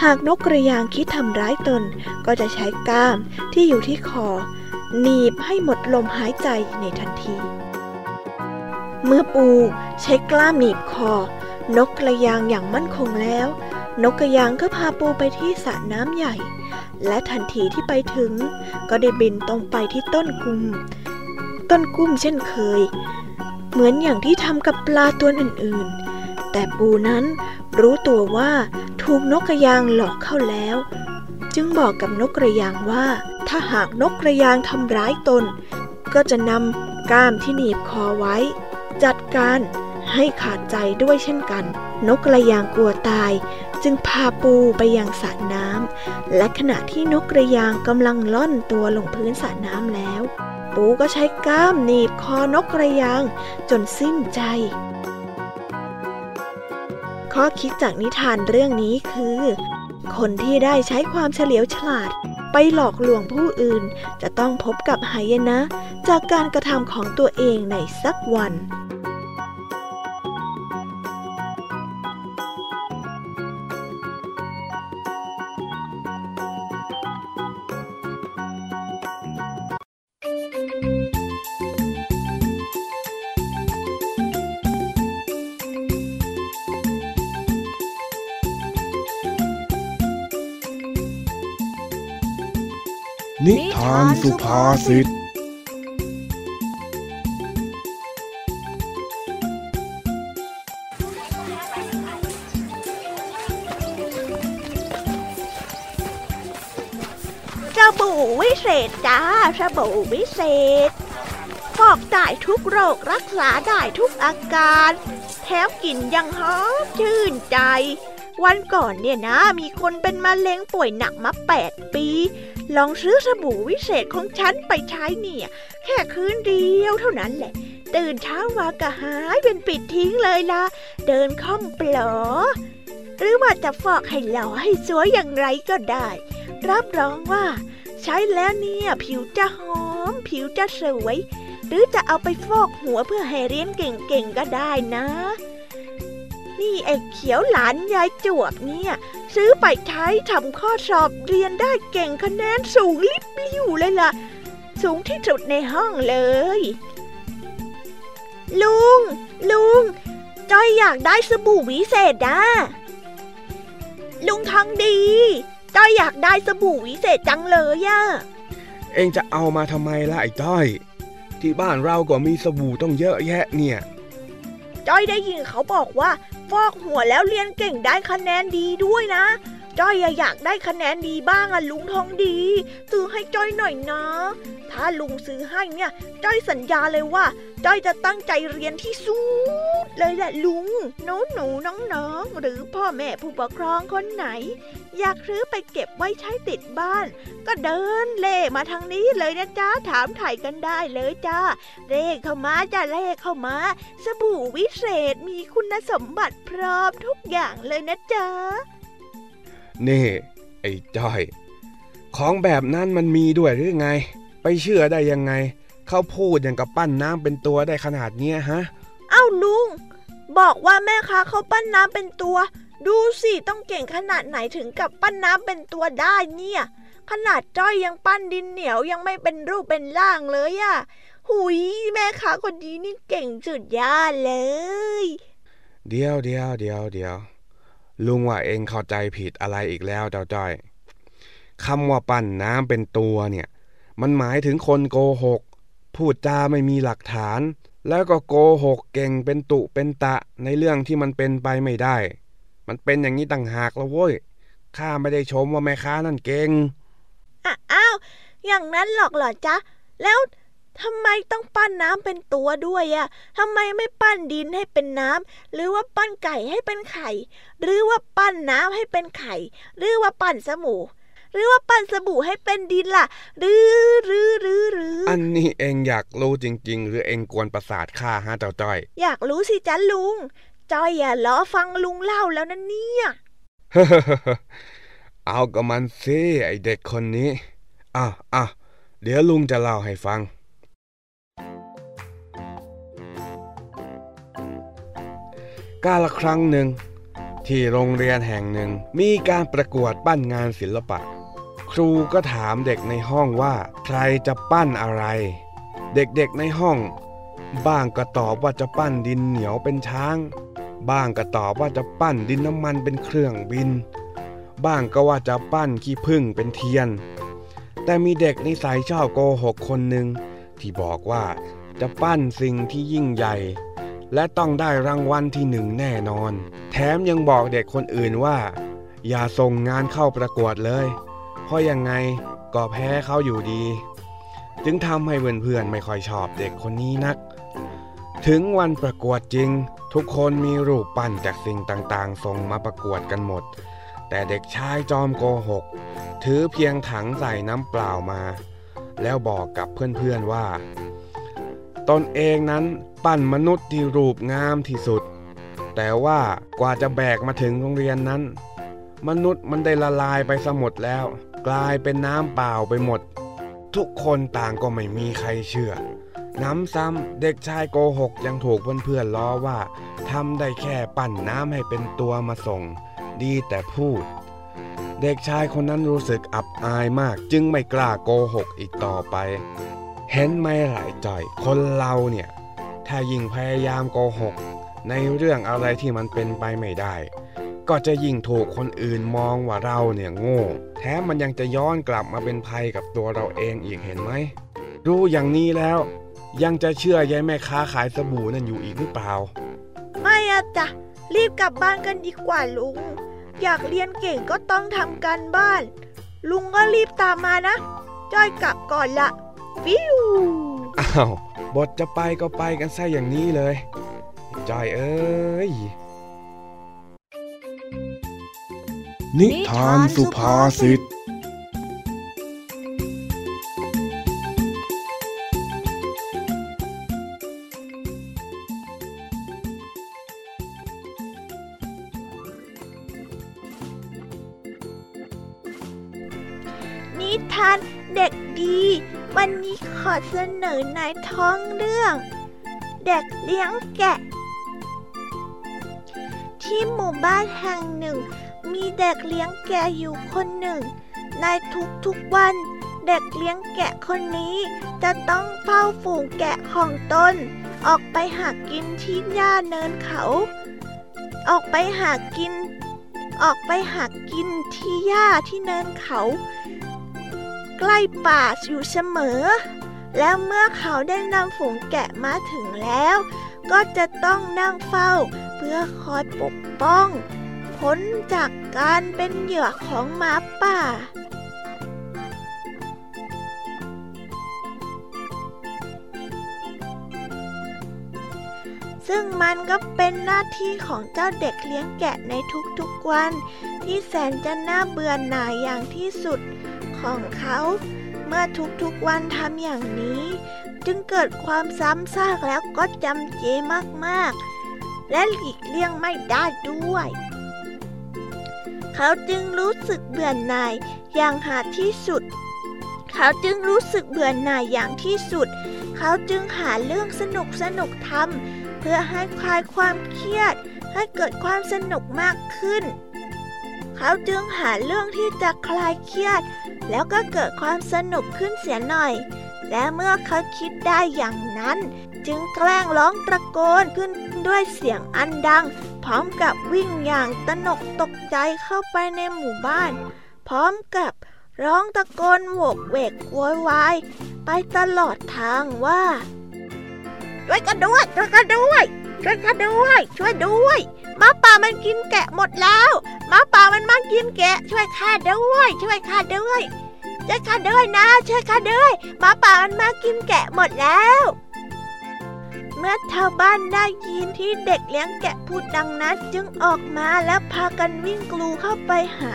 หากนกกระยางคิดทำร้ายตน ก็จะใช้ก้ามที่อยู่ที่คอหนีบให้หมดลมหายใจในทันที เมื่อปูใช้กล้ามหนีบคอ นกกระยางอย่างมั่นคงแล้ว นกกระยางก็พาปูไปที่สระน้ำใหญ่ และทันทีที่ไปถึง ก็ได้บินตรงไปที่ต้นกุมต้นกุ้มเช่นเคย เหมือนอย่างที่ทำกับปลาตัวอื่นๆ แต่ปูนั้นรู้ตัวว่าถูกนกกระยางหลอกเข้าแล้ว จึงบอกกับนกกระยางว่า ถ้าหากนกกระยางทำร้ายตน ก็จะนำก้ามที่หนีบคอไว้ จัดการให้ขาดใจด้วยเช่นกัน นกกระยางกลัวตาย จึงพาปูไปยังสระน้ำและขณะที่นกกระยางกำลังล่อนตัวลงพื้นสระน้ำแล้ว ปูก็ใช้ก้ามหนีบคอนกกระยางจนสิ้นใจ ข้อคิดจากนิทานเรื่องนี้คือ คนที่ได้ใช้ความเฉลียวฉลาดไปหลอกลวงผู้อื่น จะต้องพบกับหายนะ จากการกระทำของตัวเองในสักวัน นิทานสุภาษิต วิเศษจ้าสบู่วิเศษฟอกได้ทุกโรครักษาได้ทุกอาการ แถมกลิ่นยังหอมชื่นใจ วันก่อนเนี่ยนะมีคนเป็นมะเร็งป่วยหนักมาแปดปี ลองซื้อสบู่วิเศษของฉันไปใช้เนี่ย แค่คืนเดียวเท่านั้นแหละ ตื่นเช้ามาก็หายเป็นปิดทิ้งเลยล่ะ เดินคล่องเปลอหรือว่าจะฟอกให้หล่อให้สวยอย่างไรก็ได้ รับรองว่า ใช้แล้วเนี่ย ผิวจะหอม ผิวจะสวย หรือจะเอาไปฟอกหัวเพื่อให้เรียนเก่งๆก็ได้นะ นี่ไอ้เขียวหลานยายจวบเนี่ย ซื้อไปใช้ทำข้อสอบเรียนได้เก่งคะแนนสูงลิบลิ่วเลยล่ะ สูงที่สุดในห้องเลย ลุง ลุงจอยอยากได้สบู่วิเศษนะลุงทองดี จ้อยอยากได้สบู่วิเศษจังเลยอะเองจะเอามาทำไมล่ะไอ้ต้อย ที่บ้านเราก็มีสบู่ต้องเยอะแยะเนี่ย จ้อยได้ยินเขาบอกว่า ฟอกหัวแล้วเรียนเก่งได้คะแนนดีด้วยนะ จ้อยอยากได้คะแนนดีบ้างอะลุงทองดี ซื้อให้จ้อยหน่อยนะ ถ้าลุงซื้อให้เนี่ย จ้อยสัญญาเลยว่า จ้อยจะตั้งใจเรียนที่สุดเลยแหละลุงหนูหนูน้องน้องหรือพ่อแม่ผู้ปกครองคนไหน อยากซื้อไปเก็บไว้ใช้ติดบ้าน ก็เดินเล่มาทางนี้เลยนะจ้าถามถ่ายกันได้เลยจ้าเลขเข้ามาจ้าเลขเข้ามา สบู่วิเศษมีคุณสมบัติพร้อมทุกอย่างเลยนะจ๊ะ นี่ไอ้จ้อย ของแบบนั้นมันมีด้วยหรือไง ไปเชื่อได้ยังไง เขาพูดอย่างกับปั้นน้ำเป็นตัวได้ขนาดเนี้ยฮะ เอ้าลุง บอกว่าแม่ค้าเขาปั้นน้ำเป็นตัว ดูสิต้องเก่งขนาดไหนถึงกับปั้นน้ำเป็นตัวได้เนี่ย ขนาดจ้อยยังปั้นดินเหนียวยังไม่เป็นรูปเป็นร่างเลยอะหุยแม่ค้าคนนี้นี่เก่งสุดยอดเลย เดียวเดียวเดียวเดียว ลุงว่าเองเข้าใจผิดอะไรอีกแล้วเจ้าจ้อยคำว่าปั้นน้ำเป็นตัวเนี่ย มันหมายถึงคนโกหก พูดจาไม่มีหลักฐาน แล้วก็โกหกเก่งเป็นตุเป็นตะในเรื่องที่มันเป็นไปไม่ได้ มันเป็นอย่างนี้ต่างหากแล้วเว้ยข้าไม่ได้ชมว่าแม่ค้านั่นเก่งอ้าวอย่างนั้นหรอกเหรอจ๊ะ แล้ว ทำไมต้องปั้นน้ำเป็นตัวด้วยอะทำไมไม่ปั้นดินให้เป็นน้ำ หรือว่าปั้นไก่ให้เป็นไข่ หรือว่าปั้นน้ำให้เป็นไข่ หรือว่าปั้นสบู่หรือว่าปั้นสบู่ให้เป็นดินล่ะ หรือหรือหรือหรืออันนี้เองอยากรู้จริง ๆ หรือเองกวนประสาทข้าฮะเจ้าจ้อย อยากรู้สิจ๊ะลุงจอยอย่าล้อฟังลุงเล่าแล้วนะเนี่ยเอากับมันสิไอเด็กคนนี้อะอะเดี๋ยวลุงจะเล่าให้ฟัง กาละครั้งหนึ่ง ที่โรงเรียนแห่งหนึ่งมีการประกวดปั้นงานศิลปะ ครูก็ถามเด็กในห้องว่า ใครจะปั้นอะไร เด็กๆในห้อง บ้างก็ตอบว่าจะปั้นดินเหนียวเป็นช้าง บ้างก็ตอบว่าจะปั้นดินน้ำมันเป็นเครื่องบิน บ้างก็ว่าจะปั้นขี้ผึ้งเป็นเทียน แต่มีเด็กนิสัยชอบโกหกคนหนึ่งที่บอกว่าจะปั้นสิ่งที่ยิ่งใหญ่ และต้องได้รางวัลที่หนึ่งแน่นอน แถมยังบอกเด็กคนอื่นว่า อย่าส่งงานเข้าประกวดเลย เพราะยังไงก็แพ้เขาอยู่ดี จึงทำให้เพื่อนๆไม่ค่อยชอบเด็กคนนี้นัก ถึงวันประกวดจริง ทุกคนมีรูปปั้นจากสิ่งต่างๆส่งมาประกวดกันหมด แต่เด็กชายจอมโกหก ถือเพียงถังใส่น้ำเปล่ามา แล้วบอกกับเพื่อนๆว่า ตนเองนั้น ปั้นมนุษย์ที่รูปงามที่สุด แต่ว่ากว่าจะแบกมาถึงโรงเรียนนั้น มนุษย์มันได้ละลายไปสมดแล้ว กลายเป็นน้ำเปล่าไปหมด ทุกคนต่างก็ไม่มีใครเชื่อน้ำซ้ำเด็กชายโกหกยังถูกเพื่อนๆล้อว่าทำได้แค่ปั่นน้ำให้เป็นตัวมาส่ง ดีแต่พูด เด็กชายคนนั้นรู้สึกอับอายมากจึงไม่กล้าโกหกอีกต่อไป เห็นไหมหลายจ่อย คนเราเนี่ย ถ้ายิ่งพยายามโกหก ในเรื่องอะไรที่มันเป็นไปไม่ได้ ก็จะยิ่งถูกคนอื่นมองว่าเราเนี่ยโง่ แถมมันยังจะย้อนกลับมาเป็นภัยกับตัวเราเองอีกเห็นไหม รู้อย่างนี้แล้ว ยังจะเชื่อยายแม่ค้าขายสบู่นั่นอยู่อีกหรือเปล่า ไม่อะจ้ะรีบกลับบ้านกันดีกว่าลุง อยากเรียนเก่งก็ต้องทำการบ้าน ลุงก็รีบตามมานะ จ้อยกลับก่อนละฟิว อ้าวบทจะไปก็ไปกันซะอย่างนี้เลยจอยเอ้ย นิทานสุภาษิตนิทานเด็กดี วันนี้ขอเสนอในท้องเรื่อง เด็กเลี้ยงแกะ ที่หมู่บ้านแห่งหนึ่ง มีเด็กเลี้ยงแกะอยู่คนหนึ่ง ในทุกๆวัน เด็กเลี้ยงแกะคนนี้จะต้องเฝ้าฝูงแกะของตนออกไปหากินที่หญ้าเนินเขา ออกไปหากิน ออกไปหากินที่หญ้าที่เนินเขา ใกล้ป่าอยู่เสมอ แล้วเมื่อเขาได้นำฝูงแกะมาถึงแล้ว ก็จะต้องนั่งเฝ้า เพื่อคอยปกป้อง พ้นจากการเป็นเหยื่อของหมาป่าซึ่งมันก็เป็นหน้าที่ของเจ้าเด็กเลี้ยงแกะในทุกๆวัน ที่แสนจะน่าเบื่อหน่ายอย่างที่สุด ของเขา เมื่อทุกๆวันทำอย่างนี้ จึงเกิดความซ้ำซากแล้วก็จำเจมากๆ และหลีกเลี่ยงไม่ได้ด้วย เขาจึงรู้สึกเบื่อหน่ายอย่างหาที่สุด เขาจึงรู้สึกเบื่อหน่ายอย่างที่สุด เขาจึงหาเรื่องสนุกสนุกทำเพื่อให้คลายความเครียด ให้เกิดความสนุกมากขึ้น เขาจึงหาเรื่องที่จะคลายเครียด แล้วก็เกิดความสนุกขึ้นเสียหน่อย และเมื่อเขาคิดได้อย่างนั้น จึงแกล้งร้องตะโกนขึ้นด้วยเสียงอันดัง พร้อมกับวิ่งอย่างตนกตกใจเข้าไปในหมู่บ้าน พร้อมกับร้องตะโกนโวกเวกโวยวายไปตลอดทางว่าช่วยกันด้วยช่วยกันด้วยช่วยกันด้วยช่วยด้วยห มาป่ามันกินแกะหมดแล้วหมาป่ามันมากินแกะ ช่วยข้าด้วย ช่วยข้าด้วยช่วยข้าด้วยนะ ช่วยข้าด้วยหมาป่ามันมากินแกะหมดแล้ว เมื่อชาวบ้านได้ยินที่เด็กเลี้ยงแกะพูดดังนั้นจึงออกมาแล้วพากันวิ่งกลูเข้าไปหา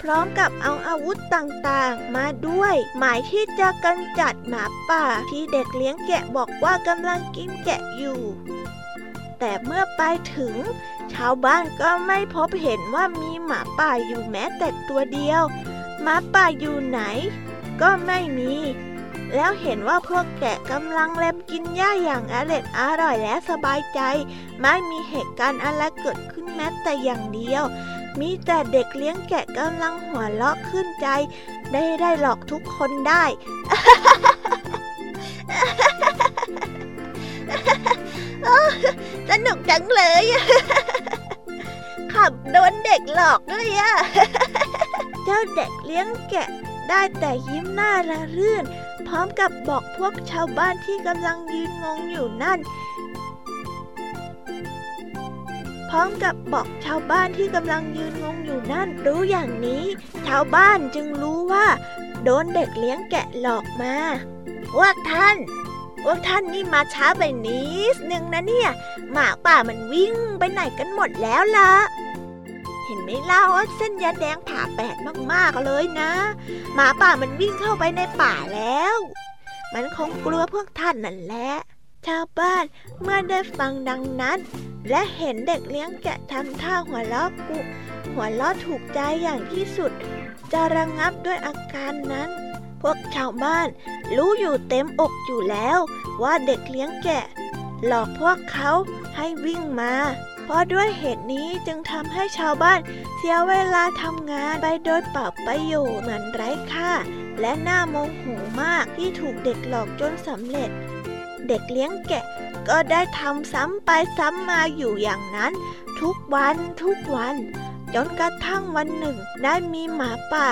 พร้อมกับเอาอาวุธต่างๆ มาด้วย หมายที่จะกำจัดหมาป่าที่เด็กเลี้ยงแกะบอกว่ากำลังกินแกะอยู่ แต่เมื่อไปถึง ชาวบ้านก็ไม่พบเห็นว่ามีหมาป่าอยู่แม้แต่ตัวเดียว หมาป่าอยู่ไหน ก็ไม่มี แล้วเห็นว่าพวกแกะกำลังเล็มกินหญ้าอย่างอร่อยอร่อยและสบายใจ ไม่มีเหตุการณ์อะไรเกิดขึ้นแม้แต่อย่างเดียว มีแต่เด็กเลี้ยงแกะกำลังหัวเราะขึ้นใจ ได้ได้หลอกทุกคนได้ สนุกจังเลยขับโดนเด็กหลอกด้วยอะเจ้าเด็กเลี้ยงแกะได้แต่ยิ้มหน้าละรื่น พร้อมกับบอกพวกชาวบ้านที่กำลังยืนงงอยู่นั่น พร้อมกับบอกชาวบ้านที่กำลังยืนงงอยู่นั่น รู้อย่างนี้ ชาวบ้านจึงรู้ว่า โดนเด็กเลี้ยงแกะหลอกมาพวกท่าน พวกท่านนี่มาช้าไปนิดนึงนะเนี่ย หมาป่ามันวิ่งไปไหนกันหมดแล้วล่ะ เห็นไหมเล่าว่าเส้นยาแดงผ่าแปดมากๆเลยนะ หมาป่ามันวิ่งเข้าไปในป่าแล้ว มันคงกลัวพวกท่านนั่นแหละ ชาวบ้านเมื่อได้ฟังดังนั้น และเห็นเด็กเลี้ยงแกะทำท่าหัวเราะกุ หัวเราะถูกใจอย่างที่สุด จะระงงับด้วยอาการนั้น พวกชาวบ้านรู้อยู่เต็มอกอยู่แล้วว่าเด็กเลี้ยงแกะ หลอกพวกเขาให้วิ่งมา เพราะด้วยเหตุนี้จึงทำให้ชาวบ้านเสียเวลาทำงานไปโดยเปล่าประโยชน์เหมือนไร้ค่า และน่าโมโหมากที่ถูกเด็กหลอกจนสำเร็จ เด็กเลี้ยงแกะก็ได้ทำซ้ำไปซ้ำมาอยู่อย่างนั้น ทุกวันทุกวัน จนกระทั่งวันหนึ่งได้มีหมาป่า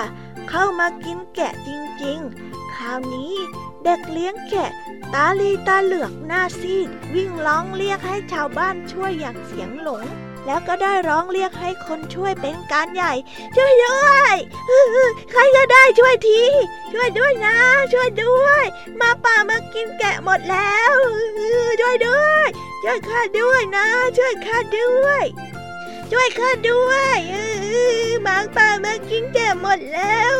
เข้ามากินแกะจริงๆ คราวนี้เด็กเลี้ยงแกะ ตาลีตาเหลือกหน้าซีด วิ่งร้องเรียกให้ชาวบ้านช่วยอย่างเสียงหลง แล้วก็ได้ร้องเรียกให้คนช่วยเป็นการใหญ่ ช่วยด้วยใครก็ได้ช่วยที ช่วยด้วยนะ ช่วยด้วย มาป่ามากินแกะหมดแล้วช่วยด้วย ช่วยข้าด้วยนะ ช่วยข้าด้วย ช่วยข้าด้วยหมางป่ามากินแกะหมดแล้ว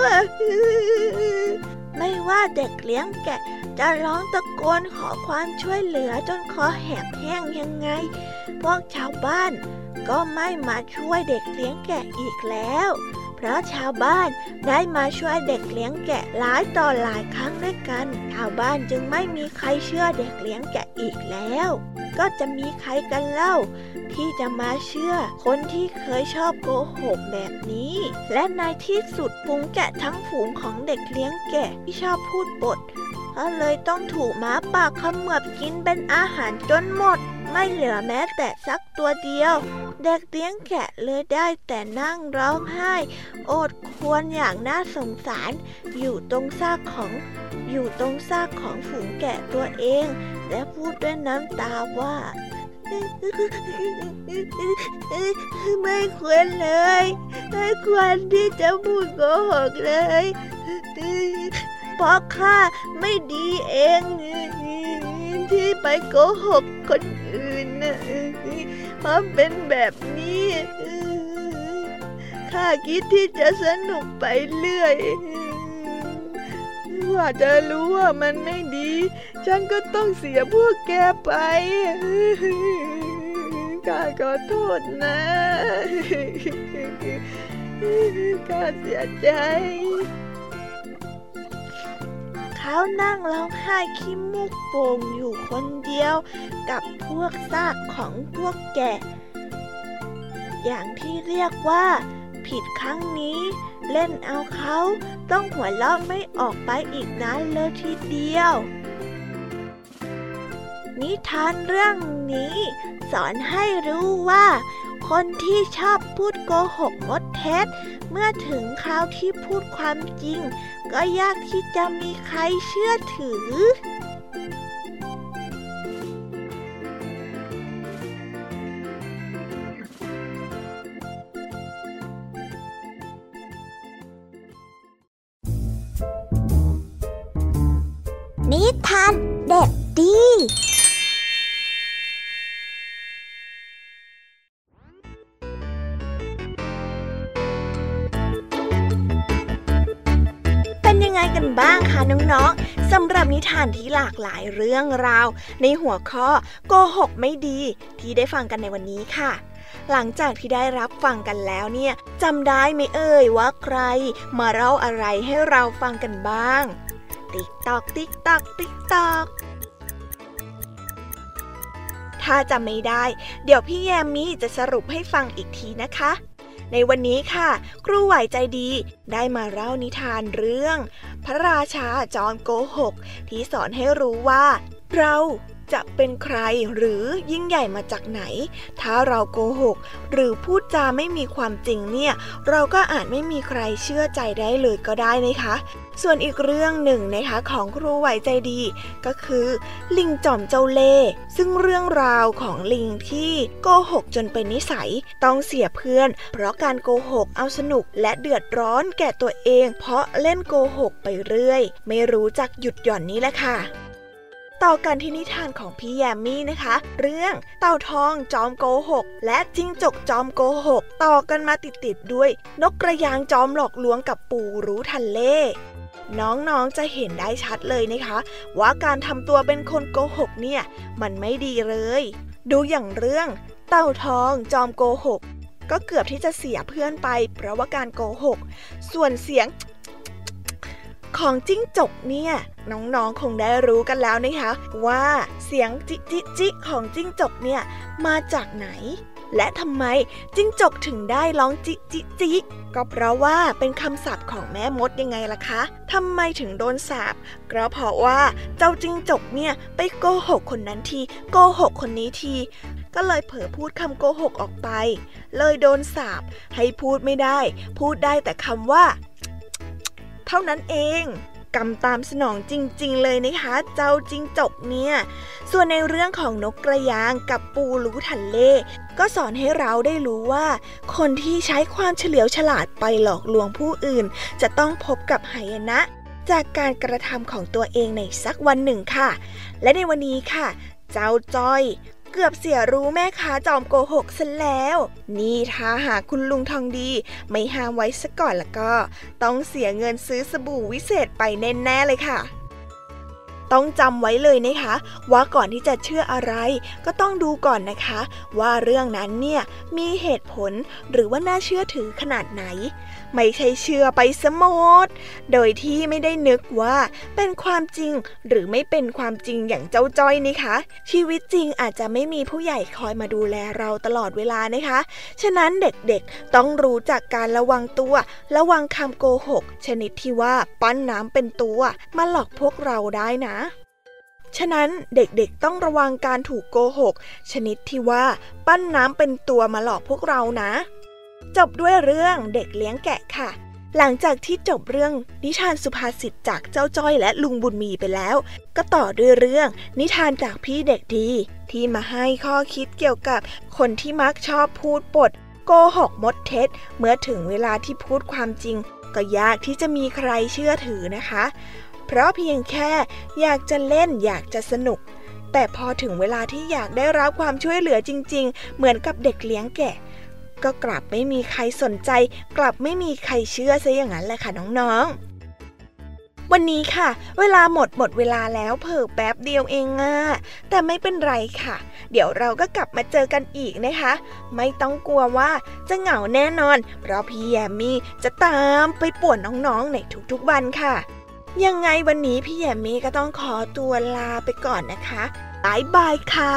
ไม่ว่าเด็กเลี้ยงแกะ จะร้องตะโกนขอความช่วยเหลือจนคอแหบแห้งยังไง พวกชาวบ้านก็ไม่มาช่วยเด็กเลี้ยงแกะอีกแล้ว ราะชาวบ้านได้มาช่วยเด็กเลี้ยงแกะหลายต่อหลายครั้งด้วยกัน ชาวบ้านจึงไม่มีใครเชื่อเด็กเลี้ยงแกะอีกแล้ว ก็จะมีใครกันเล่า ที่จะมาเชื่อ คนที่เคยชอบโกหกแบบนี้ และในที่สุดฝูงแกะทั้งฝูงของเด็กเลี้ยงแกะที่ชอบพูดบท ก็เลยต้องถูกหมาป่าขมือบกินเป็นอาหารจนหมด ไม่เหลือแม้แต่สักตัวเดียว เด็กเลี้ยงแกะเลยได้แต่นั่งร้องไห้ โอดควรอย่างน่าสงสาร อยู่ตรงซากของ อยู่ตรงซากของฝูงแกะตัวเอง และพูดด้วยน้ำตาว่าไม่ควรเลย ไม่ควรที่จะพูดโกหกเลย เพราะข้าไม่ดีเองที่ไปโกหกคนอื่นนะเพราะเป็นแบบนี้ข้าคิดที่จะสนุกไปเรื่อยว่าจะรู้ว่ามันไม่ดี ฉันก็ต้องเสียพวกแกไปข้าขอโทษนะข้าเสียใจ เขานั่งร้องไห้ขี้มูกโป่งอยู่คนเดียวกับพวกซากของพวกแกะ อย่างที่เรียกว่า ผิดครั้งนี้ เล่นเอาเขาต้องหัวเราะไม่ออกไปอีกนานเลยทีเดียว นิทานเรื่องนี้ สอนให้รู้ว่า คนที่ชอบพูดโกหกมดเท็จ เมื่อถึงคราวที่พูดความจริง ก็ยากที่จะมีใครเชื่อถือนิทานเด็กดี กันบ้างคะน้องๆสำหรับนิทานที่หลากหลายเรื่องราว ในหัวข้อโกหกไม่ดี ที่ได้ฟังกันในวันนี้ค่ะ หลังจากที่ได้รับฟังกันแล้วเนี่ยจำได้ไหมเอ่ยว่าใคร มาเล่าอะไรให้เราฟังกันบ้าง ติ๊กตอกติ๊กตอกติ๊กตอกถ้าจำไม่ได้ เดี๋ยวพี่แยมมี่จะสรุปให้ฟังอีกทีนะคะ ในวันนี้ค่ะ ครูไหวใจดีได้มาเล่านิทานเรื่อง พระราชาจอมโกหก ที่สอนให้รู้ว่า เรา จะเป็นใครหรือยิ่งใหญ่มาจากไหน ถ้าเราโกหก หรือพูดจาไม่มีความจริงเนี่ย เราก็อาจไม่มีใครเชื่อใจได้เลยก็ได้นะคะ ส่วนอีกเรื่องหนึ่งนะคะของครูไหวใจดี ก็คือ ลิงจอมเจ้าเล่ซึ่งเรื่องราวของลิงที่โกหกจนเป็นนิสัยต้องเสียเพื่อน เพราะการโกหกเอาสนุกและเดือดร้อนแก่ตัวเอง เพราะเล่นโกหกไปเรื่อย ไม่รู้จักหยุดหย่อนนี้แหละค่ะ ต่อกันที่นิทานของพี่แยมมี่นะคะ เรื่องเต่าทองจอมโกหก และจิ้งจกจอมโกหก ต่อกันมาติดๆด้วย นกกระยางจอมหลอกลวงกับปู่รู้ทันเล่น้องๆ จะเห็นได้ชัดเลยนะคะ ว่าการทำตัวเป็นคนโกหกเนี่ย มันไม่ดีเลย ดูอย่างเรื่อง เต่าทองจอมโกหก ก็เกือบที่จะเสียเพื่อนไป เพราะว่าการโกหก ส่วนเสียง ของจิ้งจกเนี่ยน้องๆคงได้รู้กันแล้วนะคะว่าเสียงจิจิจิของจิ้งจกเนี่ยมาจากไหน และทำไมจิ้งจกถึงได้ร้องจิจิจิก็เพราะว่าเป็นคำสาปของแม่มดยังไงล่ะคะทำไมถึงโดนสาปก็เพราะว่าเจ้าจิ้งจกเนี่ยไปโกหกคนนั้นทีโกหกคนนี้ทีก็เลยเผลอพูดคำโกหกออกไป เลยโดนสาปให้พูดไม่ได้ พูดได้แต่คำว่า เท่านั้นเองกรรมตามสนองจริง ๆ เลยนะคะ เจ้าจิงจกเนี่ย ส่วนในเรื่องของนกกระยางกับปูรู้ทันเล่ก็สอนให้เราได้รู้ว่า คนที่ใช้ความเฉลียวฉลาดไปหลอกลวงผู้อื่น จะต้องพบกับหายนะ จากการกระทำของตัวเองในสักวันหนึ่งค่ะ และในวันนี้ค่ะ เจ้าจ้อย เกือบเสียรู้แม่ค้าจอมโกหกซะแล้ว นี่ถ้าหากคุณลุงทองดี ไม่ห้ามไว้ซะก่อนแล้วก็ ต้องเสียเงินซื้อสบู่วิเศษไปแน่ๆเลยค่ะต้องจำไว้เลยนะคะ ว่าก่อนที่จะเชื่ออะไร ก็ต้องดูก่อนนะคะ ว่าเรื่องนั้นเนี่ยมีเหตุผลหรือว่าน่าเชื่อถือขนาดไหน ไม่ใช่เชื่อไปสมดโดยที่ไม่ได้นึกว่าเป็นความจริงหรือไม่เป็นความจริงอย่างเจ้าจ้อยนี่คะ ชีวิตจริงอาจจะไม่มีผู้ใหญ่คอยมาดูแลเราตลอดเวลานะคะ ฉะนั้นเด็กๆต้องรู้จักการระวังตัว ระวังคำโกหก ชนิดที่ว่าปั้นน้ำเป็นตัวมาหลอกพวกเราได้นะฉะนั้นเด็กๆต้องระวังการถูกโกหก ชนิดที่ว่า ปั้นน้ำเป็นตัวมาหลอกพวกเรานะ จบด้วยเรื่องเด็กเลี้ยงแกะค่ะ หลังจากที่จบเรื่องนิทานสุภาษิตจากเจ้าจ้อยและลุงบุญมีไปแล้ว ก็ต่อด้วยเรื่อง นิทานจากพี่เด็กดี ที่มาให้ข้อคิดเกี่ยวกับคนที่มักชอบพูดปด โกหกมดเท็จ เมื่อถึงเวลาที่พูดความจริง ก็ยากที่จะมีใครเชื่อถือนะคะ เพราะเพียงแค่อยากจะเล่นอยากจะสนุก แต่พอถึงเวลาที่อยากได้รับความช่วยเหลือจริง ๆ เหมือนกับเด็กเลี้ยงแกะ ก็กลับไม่มีใครสนใจ กลับไม่มีใครเชื่อซะอย่างนั้นแหละค่ะน้องๆวันนี้ค่ะ เวลาหมดหมดเวลาแล้วเผิ่แป๊บเดียวเองอะแต่ไม่เป็นไรค่ะ เดี๋ยวเราก็กลับมาเจอกันอีกนะคะ ไม่ต้องกลัวว่าจะเหงาแน่นอน เพราะพี่แยมมี่จะตามไปป่วนน้องๆในทุกๆวันค่ะ ยังไงวันนี้พี่แยมมี่ก็ต้องขอตัวลาไปก่อนนะคะบายบายค่ะ